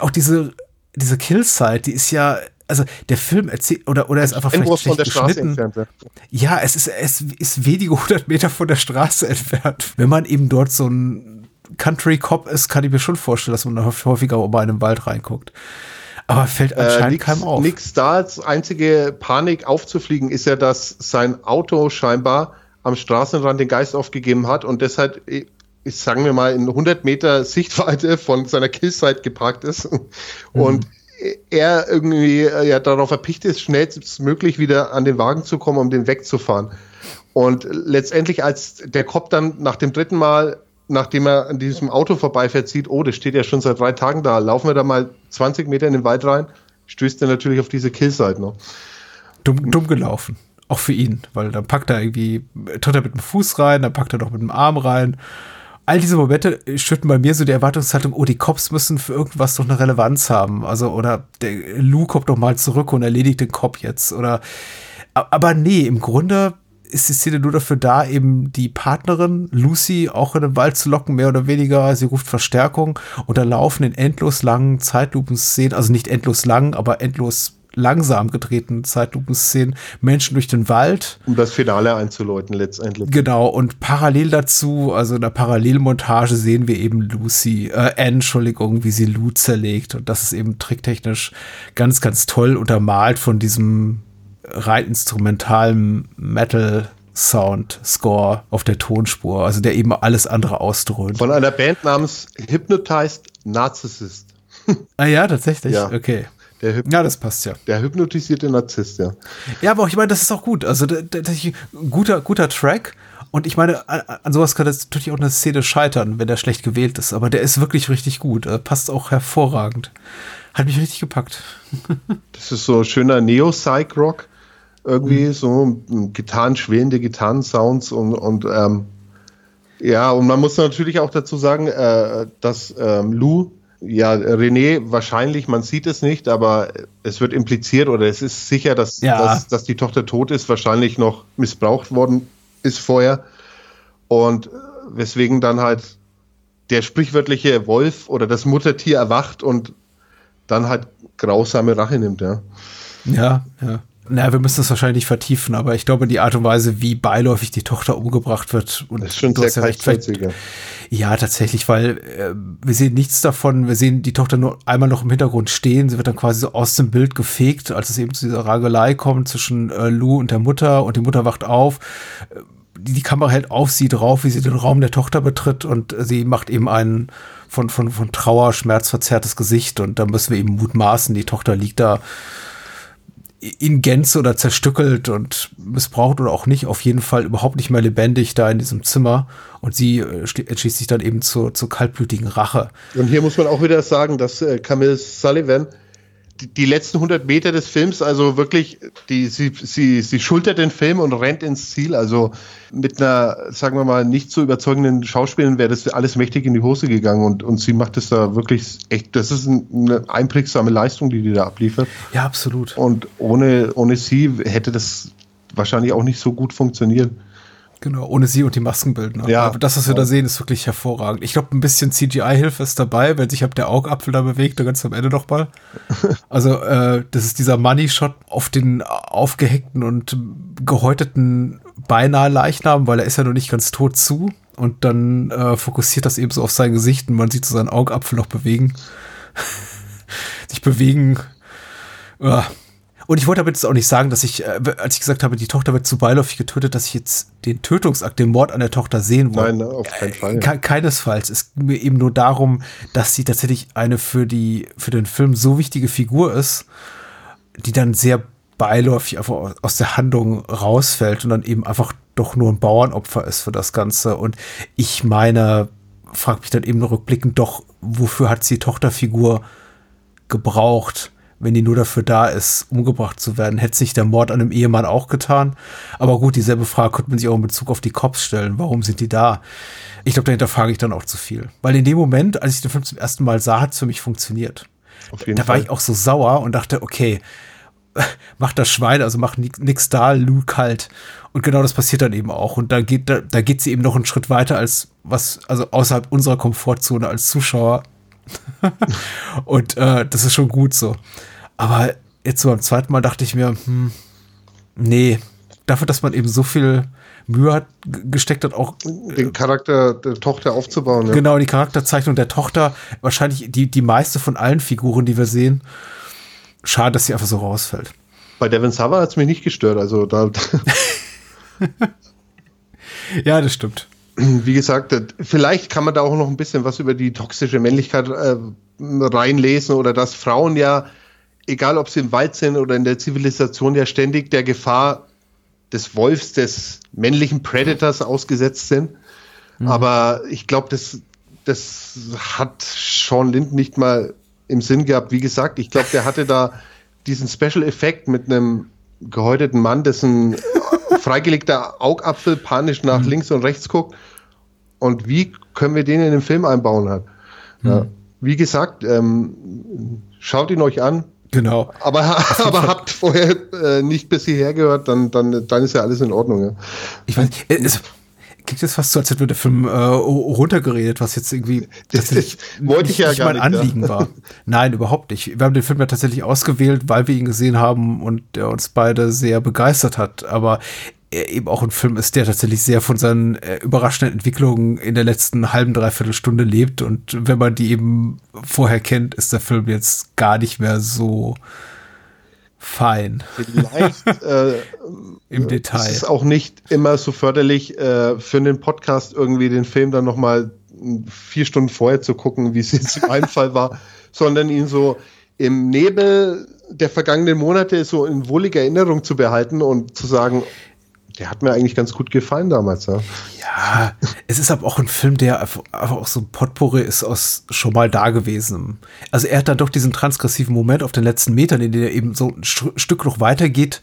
Auch diese, diese Killside, die ist ja also der Film erzählt, oder, oder ist einfach vielleicht schlecht von der geschnitten. Straße ja, es ist, es ist wenige hundert Meter von der Straße entfernt. Wenn man eben dort so ein Country Cop ist, kann ich mir schon vorstellen, dass man häufiger mal in den Wald reinguckt. Aber fällt anscheinend äh, nix, keinem auf. Nix da als einzige Panik aufzufliegen ist ja, dass sein Auto scheinbar am Straßenrand den Geist aufgegeben hat und deshalb ich sagen wir mal, in 100 Meter Sichtweite von seiner Killsite geparkt ist und er irgendwie äh, ja darauf erpicht ist, schnellstmöglich wieder an den Wagen zu kommen, um den wegzufahren. Und letztendlich, als der Cop dann nach dem dritten Mal, nachdem er an diesem Auto vorbeifährt, sieht, oh, das steht ja schon seit drei Tagen da, laufen wir da mal 20 Meter in den Wald rein, stößt er natürlich auf diese Killsite noch. Dumm, dumm gelaufen. Auch für ihn, weil dann packt er irgendwie, tritt er mit dem Fuß rein, dann packt er noch mit dem Arm rein. All diese Momente schütten bei mir so die Erwartungshaltung, oh, die Cops müssen für irgendwas doch eine Relevanz haben. Also, oder der Lou kommt doch mal zurück und erledigt den Cop jetzt. Oder, aber nee, im Grunde ist die Szene nur dafür da, eben die Partnerin Lucy auch in den Wald zu locken, mehr oder weniger. Sie ruft Verstärkung und da laufen in endlos langen Zeitlupen-Szenen, also nicht endlos lang, aber endlos langsam gedrehten Zeitlupenszenen Menschen durch den Wald. Um das Finale einzuläuten letztendlich. Genau, und parallel dazu, also in der Parallelmontage sehen wir eben Lucy, äh, Anne, Entschuldigung, wie sie Lou zerlegt. Und das ist eben tricktechnisch ganz, ganz toll untermalt von diesem rein instrumentalen Metal Sound Score auf der Tonspur, also der eben alles andere ausdröhnt. Von einer Band namens Hypnotized Narcissist. ah ja, tatsächlich. Ja. Okay. Ja, das passt ja. Der hypnotisierte Narzisst, ja. Ja, aber ich meine, das ist auch gut. Also, das ein guter, guter Track. Und ich meine, an sowas kann das natürlich auch eine Szene scheitern, wenn der schlecht gewählt ist. Aber der ist wirklich richtig gut. Passt auch hervorragend. Hat mich richtig gepackt. das ist so schöner Neo-Psych-Rock irgendwie mhm. so Gitarren, schwelende Gitarrensounds und, und ähm, ja, und man muss natürlich auch dazu sagen, äh, dass ähm, Lou, ja, René wahrscheinlich, man sieht es nicht, aber es wird impliziert oder es ist sicher, dass, ja. dass, dass die Tochter tot ist, wahrscheinlich noch missbraucht worden ist vorher. Und äh, weswegen dann halt der sprichwörtliche Wolf oder das Muttertier erwacht und dann halt grausame Rache nimmt, ja. Ja, ja. Na, wir müssen das wahrscheinlich vertiefen, aber ich glaube, die Art und Weise, wie beiläufig die Tochter umgebracht wird, und das ist schon sehr ja recht, Ja, tatsächlich, weil äh, wir sehen nichts davon. Wir sehen die Tochter nur einmal noch im Hintergrund stehen. Sie wird dann quasi so aus dem Bild gefegt, als es eben zu dieser Ragelei kommt zwischen äh, Lou und der Mutter und die Mutter wacht auf. Die, die Kamera hält auf sie drauf, wie sie den Raum der Tochter betritt und sie macht eben ein von, von, von Trauer, schmerzverzerrtes Gesicht und da müssen wir eben mutmaßen, die Tochter liegt da in Gänze oder zerstückelt und missbraucht oder auch nicht, auf jeden Fall überhaupt nicht mehr lebendig da in diesem Zimmer. Und sie äh, entschließt sich dann eben zur, zur kaltblütigen Rache. Und hier muss man auch wieder sagen, dass äh, Camille Sullivan die, letzten 100 Meter des Films, also wirklich, die, sie, sie, sie schultert den Film und rennt ins Ziel. Also mit einer, sagen wir mal, nicht so überzeugenden Schauspielerin wäre das alles mächtig in die Hose gegangen und, und sie macht es da wirklich echt, das ist eine einprägsame Leistung, die die da abliefert. Ja, absolut. Und ohne, ohne sie hätte das wahrscheinlich auch nicht so gut funktioniert. Genau, ohne sie und die Maskenbildner. Ja. Aber das, was wir da sehen, ist wirklich hervorragend. Ich glaube, ein bisschen CGI-Hilfe ist dabei, wenn sich der Augapfel da bewegt, da ganz am Ende nochmal. Also, äh, das ist dieser Money-Shot auf den aufgeheckten und gehäuteten beinahe Leichnam, weil er ist ja noch nicht ganz tot zu. Und dann äh, fokussiert das eben so auf sein Gesicht und man sieht so seinen Augapfel noch bewegen. sich bewegen. Uh, und ich wollte damit jetzt auch nicht sagen, dass ich, äh, als ich gesagt habe, die Tochter wird zu beiläufig getötet, dass ich jetzt den Tötungsakt, den Mord an der Tochter sehen wollte. Nein, auf keinen Fall. Ke keinesfalls. Es geht mir eben nur darum, dass sie tatsächlich eine für die, für den Film so wichtige Figur ist, die dann sehr beiläufig einfach aus der Handlung rausfällt und dann eben einfach doch nur ein Bauernopfer ist für das Ganze. Und ich meine, frag mich dann eben rückblickend doch, wofür hat sie Tochterfigur gebraucht? Wenn die nur dafür da ist, umgebracht zu werden. Hätte sich der Mord an einem Ehemann auch getan. Aber gut, dieselbe Frage könnte man sich auch in Bezug auf die Cops stellen. Warum sind die da? Ich glaube, dahinter frage ich dann auch zu viel. Weil in dem Moment, als ich den Film zum ersten Mal sah, hat es für mich funktioniert. da war ich auch so sauer und dachte, okay, mach das Schwein, also mach nix da, Lou kalt. Und genau das passiert dann eben auch. Und da geht, da, da geht sie eben noch einen Schritt weiter als was, also außerhalb unserer Komfortzone als Zuschauer. und äh, das ist schon gut so. Aber jetzt so beim zweiten Mal dachte ich mir, hm, nee, dafür, dass man eben so viel Mühe hat, gesteckt hat, auch den Charakter der Tochter aufzubauen. Ja. Genau, die Charakterzeichnung der Tochter, wahrscheinlich die, die meiste von allen Figuren, die wir sehen. Schade, dass sie einfach so rausfällt. Bei Devin Sava hat es mich nicht gestört, also da. ja, das stimmt. wie gesagt, äh, vielleicht kann man da auch noch ein bisschen was über die toxische Männlichkeit äh, reinlesen oder dass Frauen ja, egal ob sie im Wald sind oder in der Zivilisation, ja ständig der Gefahr des Wolfs, des männlichen Predators ausgesetzt sind. Mhm. Aber ich glaube, das, das hat Sean Lind nicht mal im Sinn gehabt. Wie gesagt, ich glaube, der hatte da diesen Special-Effekt mit einem gehäuteten Mann, dessen freigelegter Augapfel panisch nach mhm. links und rechts guckt. Und wie können wir den in den Film einbauen? Halt? Mhm. Ja. Wie gesagt, ähm, schaut ihn euch an. Genau. Aber, aber habt vorher äh, nicht bis hierher gehört, dann, dann, dann ist ja alles in Ordnung. Ja. Ich weiß, es, klingt das fast so, als hätte der Film äh, runtergeredet, was jetzt irgendwie tatsächlich wollte ich ja nicht gar mein nicht, Anliegen ja. war. Nein, überhaupt nicht. Wir haben den Film ja tatsächlich ausgewählt, weil wir ihn gesehen haben und der uns beide sehr begeistert hat. Aber er eben auch ein Film ist, der tatsächlich sehr von seinen äh, überraschenden Entwicklungen in der letzten halben, dreiviertel Stunde lebt. Und wenn man die eben vorher kennt, ist der Film jetzt gar nicht mehr so fein. Vielleicht äh, im Detail. Es ist auch nicht immer so förderlich äh, für einen Podcast irgendwie den Film dann noch mal vier Stunden vorher zu gucken, wie es jetzt in meinem Fall war, sondern ihn so im Nebel der vergangenen Monate so in wohliger Erinnerung zu behalten und zu sagen, der hat mir eigentlich ganz gut gefallen damals, ja. Ja, es ist aber auch ein Film, der einfach, auch so ein Potpourri ist aus schon mal da gewesen. Also er hat dann doch diesen transgressiven Moment auf den letzten Metern, in dem er eben so ein Stück noch weitergeht,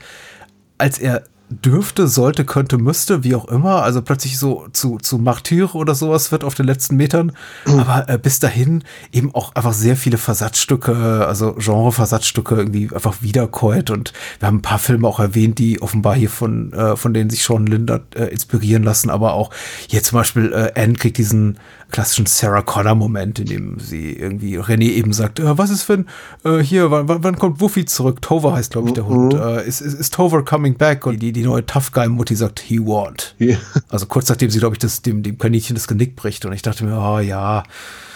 als er dürfte, sollte, könnte, müsste, wie auch immer. Also plötzlich so zu, zu Martyr oder sowas wird auf den letzten Metern. Mhm. Aber äh, bis dahin eben auch einfach sehr viele Versatzstücke, also Genre-Versatzstücke irgendwie einfach wiederkäut. Und wir haben ein paar Filme auch erwähnt, die offenbar hier von, äh, von denen sich Sean Linder äh, inspirieren lassen. Aber auch hier zum Beispiel äh, Anne kriegt diesen klassischen Sarah Connor-Moment, in dem sie irgendwie René eben sagt, äh, was ist wenn, äh, hier, wann, wann kommt Wuffy zurück? Tover heißt, glaube ich, der Hund. Mhm. Äh, ist, ist, ist Tover coming back? Und die, die neue Tough Guy-Mutti sagt, he won't. Yeah. Also kurz nachdem sie, glaube ich, das, dem, dem Kaninchen das Genick bricht. Und ich dachte mir, oh ja.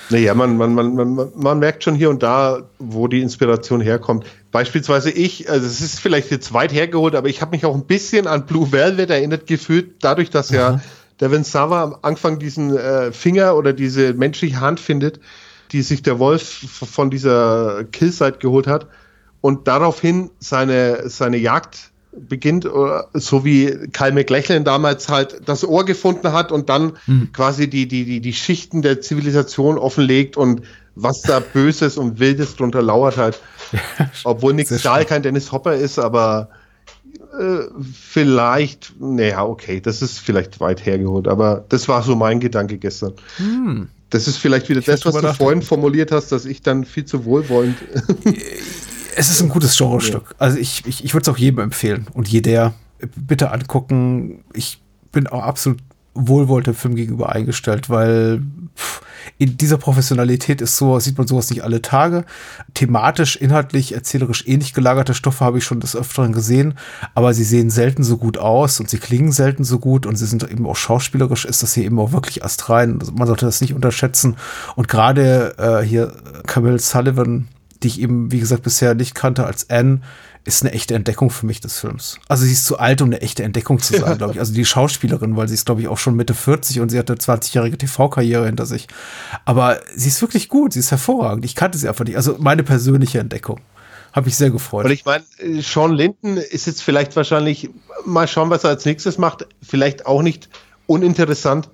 Naja, man, man, man, man, man merkt schon hier und da, wo die Inspiration herkommt. Beispielsweise ich, also es ist vielleicht jetzt weit hergeholt, aber ich habe mich auch ein bisschen an Blue Velvet erinnert gefühlt, dadurch, dass ja der Sava am Anfang diesen äh, Finger oder diese menschliche Hand findet, die sich der Wolf von dieser Killside geholt hat und daraufhin seine, seine Jagd beginnt, so wie Kyle McLachlan damals halt das Ohr gefunden hat und dann mhm. quasi die, die, die, die Schichten der Zivilisation offenlegt und was da Böses und Wildes drunter lauert halt. Obwohl Nick Stahl kein Dennis Hopper ist, aber äh, vielleicht, naja, okay, das ist vielleicht weit hergeholt, aber das war so mein Gedanke gestern. Hm. Das ist vielleicht wieder ich das, was du vorhin formuliert hast, dass ich dann viel zu wohlwollend. es ist ein gutes Genrestück. Also ich, ich, ich würde es auch jedem empfehlen und jeder bitte angucken. Ich bin auch absolut wohlwollend dem Film gegenüber eingestellt, weil pff, in dieser Professionalität ist so, sieht man sowas nicht alle Tage. Thematisch, inhaltlich, erzählerisch ähnlich gelagerte Stoffe habe ich schon des Öfteren gesehen, aber sie sehen selten so gut aus und sie klingen selten so gut und sie sind eben auch schauspielerisch, ist das hier eben auch wirklich astrein. Man sollte das nicht unterschätzen. Und gerade äh, hier Camille Sullivan, die ich eben, wie gesagt, bisher nicht kannte als Anne, ist eine echte Entdeckung für mich des Films. Also sie ist zu alt, um eine echte Entdeckung zu sein, glaube ich. Also die Schauspielerin, weil sie ist, glaube ich, auch schon Mitte 40 und sie hatte 20-jährige TV-Karriere hinter sich. Aber sie ist wirklich gut, sie ist hervorragend. Ich kannte sie einfach nicht. Also meine persönliche Entdeckung. Habe mich sehr gefreut. Und ich meine, Sean Linden ist jetzt vielleicht wahrscheinlich, mal schauen, was er als nächstes macht, vielleicht auch nicht uninteressant.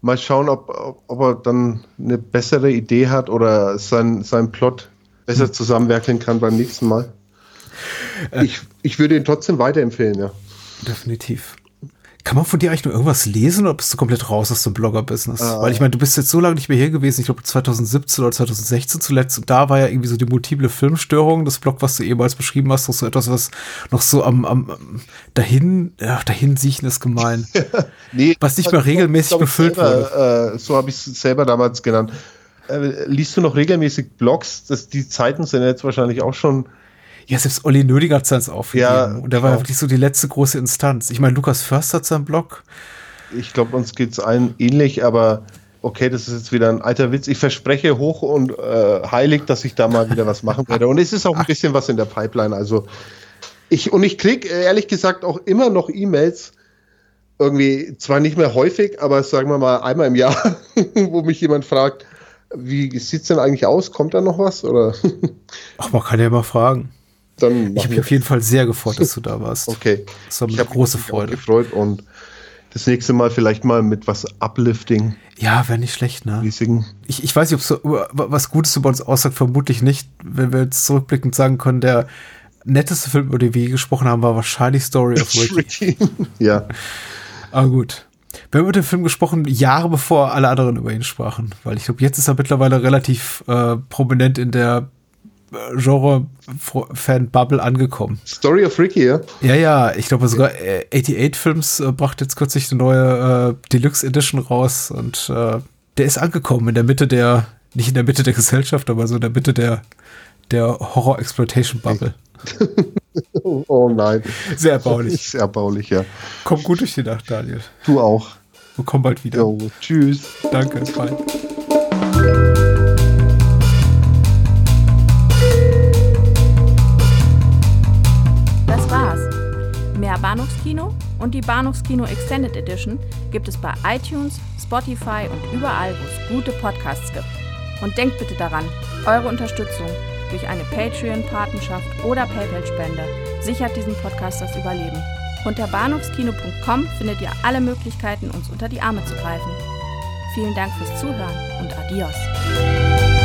Mal schauen, ob, ob er dann eine bessere Idee hat oder sein, sein Plot besser zusammenwerkeln kann beim nächsten Mal. Äh. ich, ich würde ihn trotzdem weiterempfehlen, ja. Definitiv. Kann man von dir eigentlich nur irgendwas lesen oder bist du komplett raus aus dem Blogger-Business? Ah. Weil ich meine, du bist jetzt so lange nicht mehr hier gewesen, ich glaube 2017 oder 2016 zuletzt, und da war ja irgendwie so die multiple Filmstörung, das Blog, was du ehemals beschrieben hast, noch so etwas, was noch so am, am dahin, ja, dahin siechen ist gemein. nee, was nicht mehr regelmäßig befüllt selber, wurde. Äh, so habe ich es selber damals genannt. Äh, liest du noch regelmäßig Blogs? Das, die Zeiten sind jetzt wahrscheinlich auch schon ja, selbst Olli Nödig hat seins aufgegeben. Ja, und der war ja wirklich so die letzte große Instanz. Ich meine, Lukas Först hat seinen Blog. Ich glaube, uns geht es allen ähnlich, aber okay, das ist jetzt wieder ein alter Witz. Ich verspreche hoch und äh, heilig, dass ich da mal wieder was machen werde. Und es ist auch ein bisschen was in der Pipeline. Also ich, und ich kriege ehrlich gesagt auch immer noch E-Mails irgendwie zwar nicht mehr häufig, aber sagen wir mal einmal im Jahr, wo mich jemand fragt, wie sieht's denn eigentlich aus? Kommt da noch was? Oder Ach, man kann ja mal fragen. dann Ich habe mich auf jeden Fall sehr gefreut, dass du da warst. Okay. Das war mir Ich eine habe große mich Freude. gefreut und das nächste Mal vielleicht mal mit was Uplifting, Ja, wäre nicht schlecht, ne? riesigen. Ich, ich weiß nicht, ob so was Gutes über uns aussagt, vermutlich nicht. Wenn wir jetzt zurückblickend sagen können, der netteste Film, über den wir je gesprochen haben, war wahrscheinlich Story of Ricky. ja, Aber gut. Wir haben über den Film gesprochen, Jahre bevor alle anderen über ihn sprachen. Weil ich glaube, jetzt ist er mittlerweile relativ äh, prominent in der äh, Genre-Fan-Bubble angekommen. Story of Ricky, ja. Ja, ja, ich glaube sogar äh, 88 Films äh, brachte jetzt kürzlich eine neue äh, Deluxe Edition raus und äh, der ist angekommen in der Mitte der, nicht in der Mitte der Gesellschaft, aber so in der Mitte der, der Horror-Exploitation-Bubble. Oh, oh nein. Sehr erbaulich. Sehr erbaulich, ja. Komm gut durch die Nacht, Daniel. Du auch. Und komm bald wieder. Jo, tschüss. Danke, bye. Das war's. Mehr Bahnhofskino und die Bahnhofskino Extended Edition gibt es bei iTunes, Spotify und überall, wo es gute Podcasts gibt. Und denkt bitte daran, eure Unterstützung durch eine Patreon-Patenschaft oder PayPal-Spende sichert diesem Podcast das Überleben. Unter bahnhofskino.com findet ihr alle Möglichkeiten, uns unter die Arme zu greifen. Vielen Dank fürs Zuhören und adios.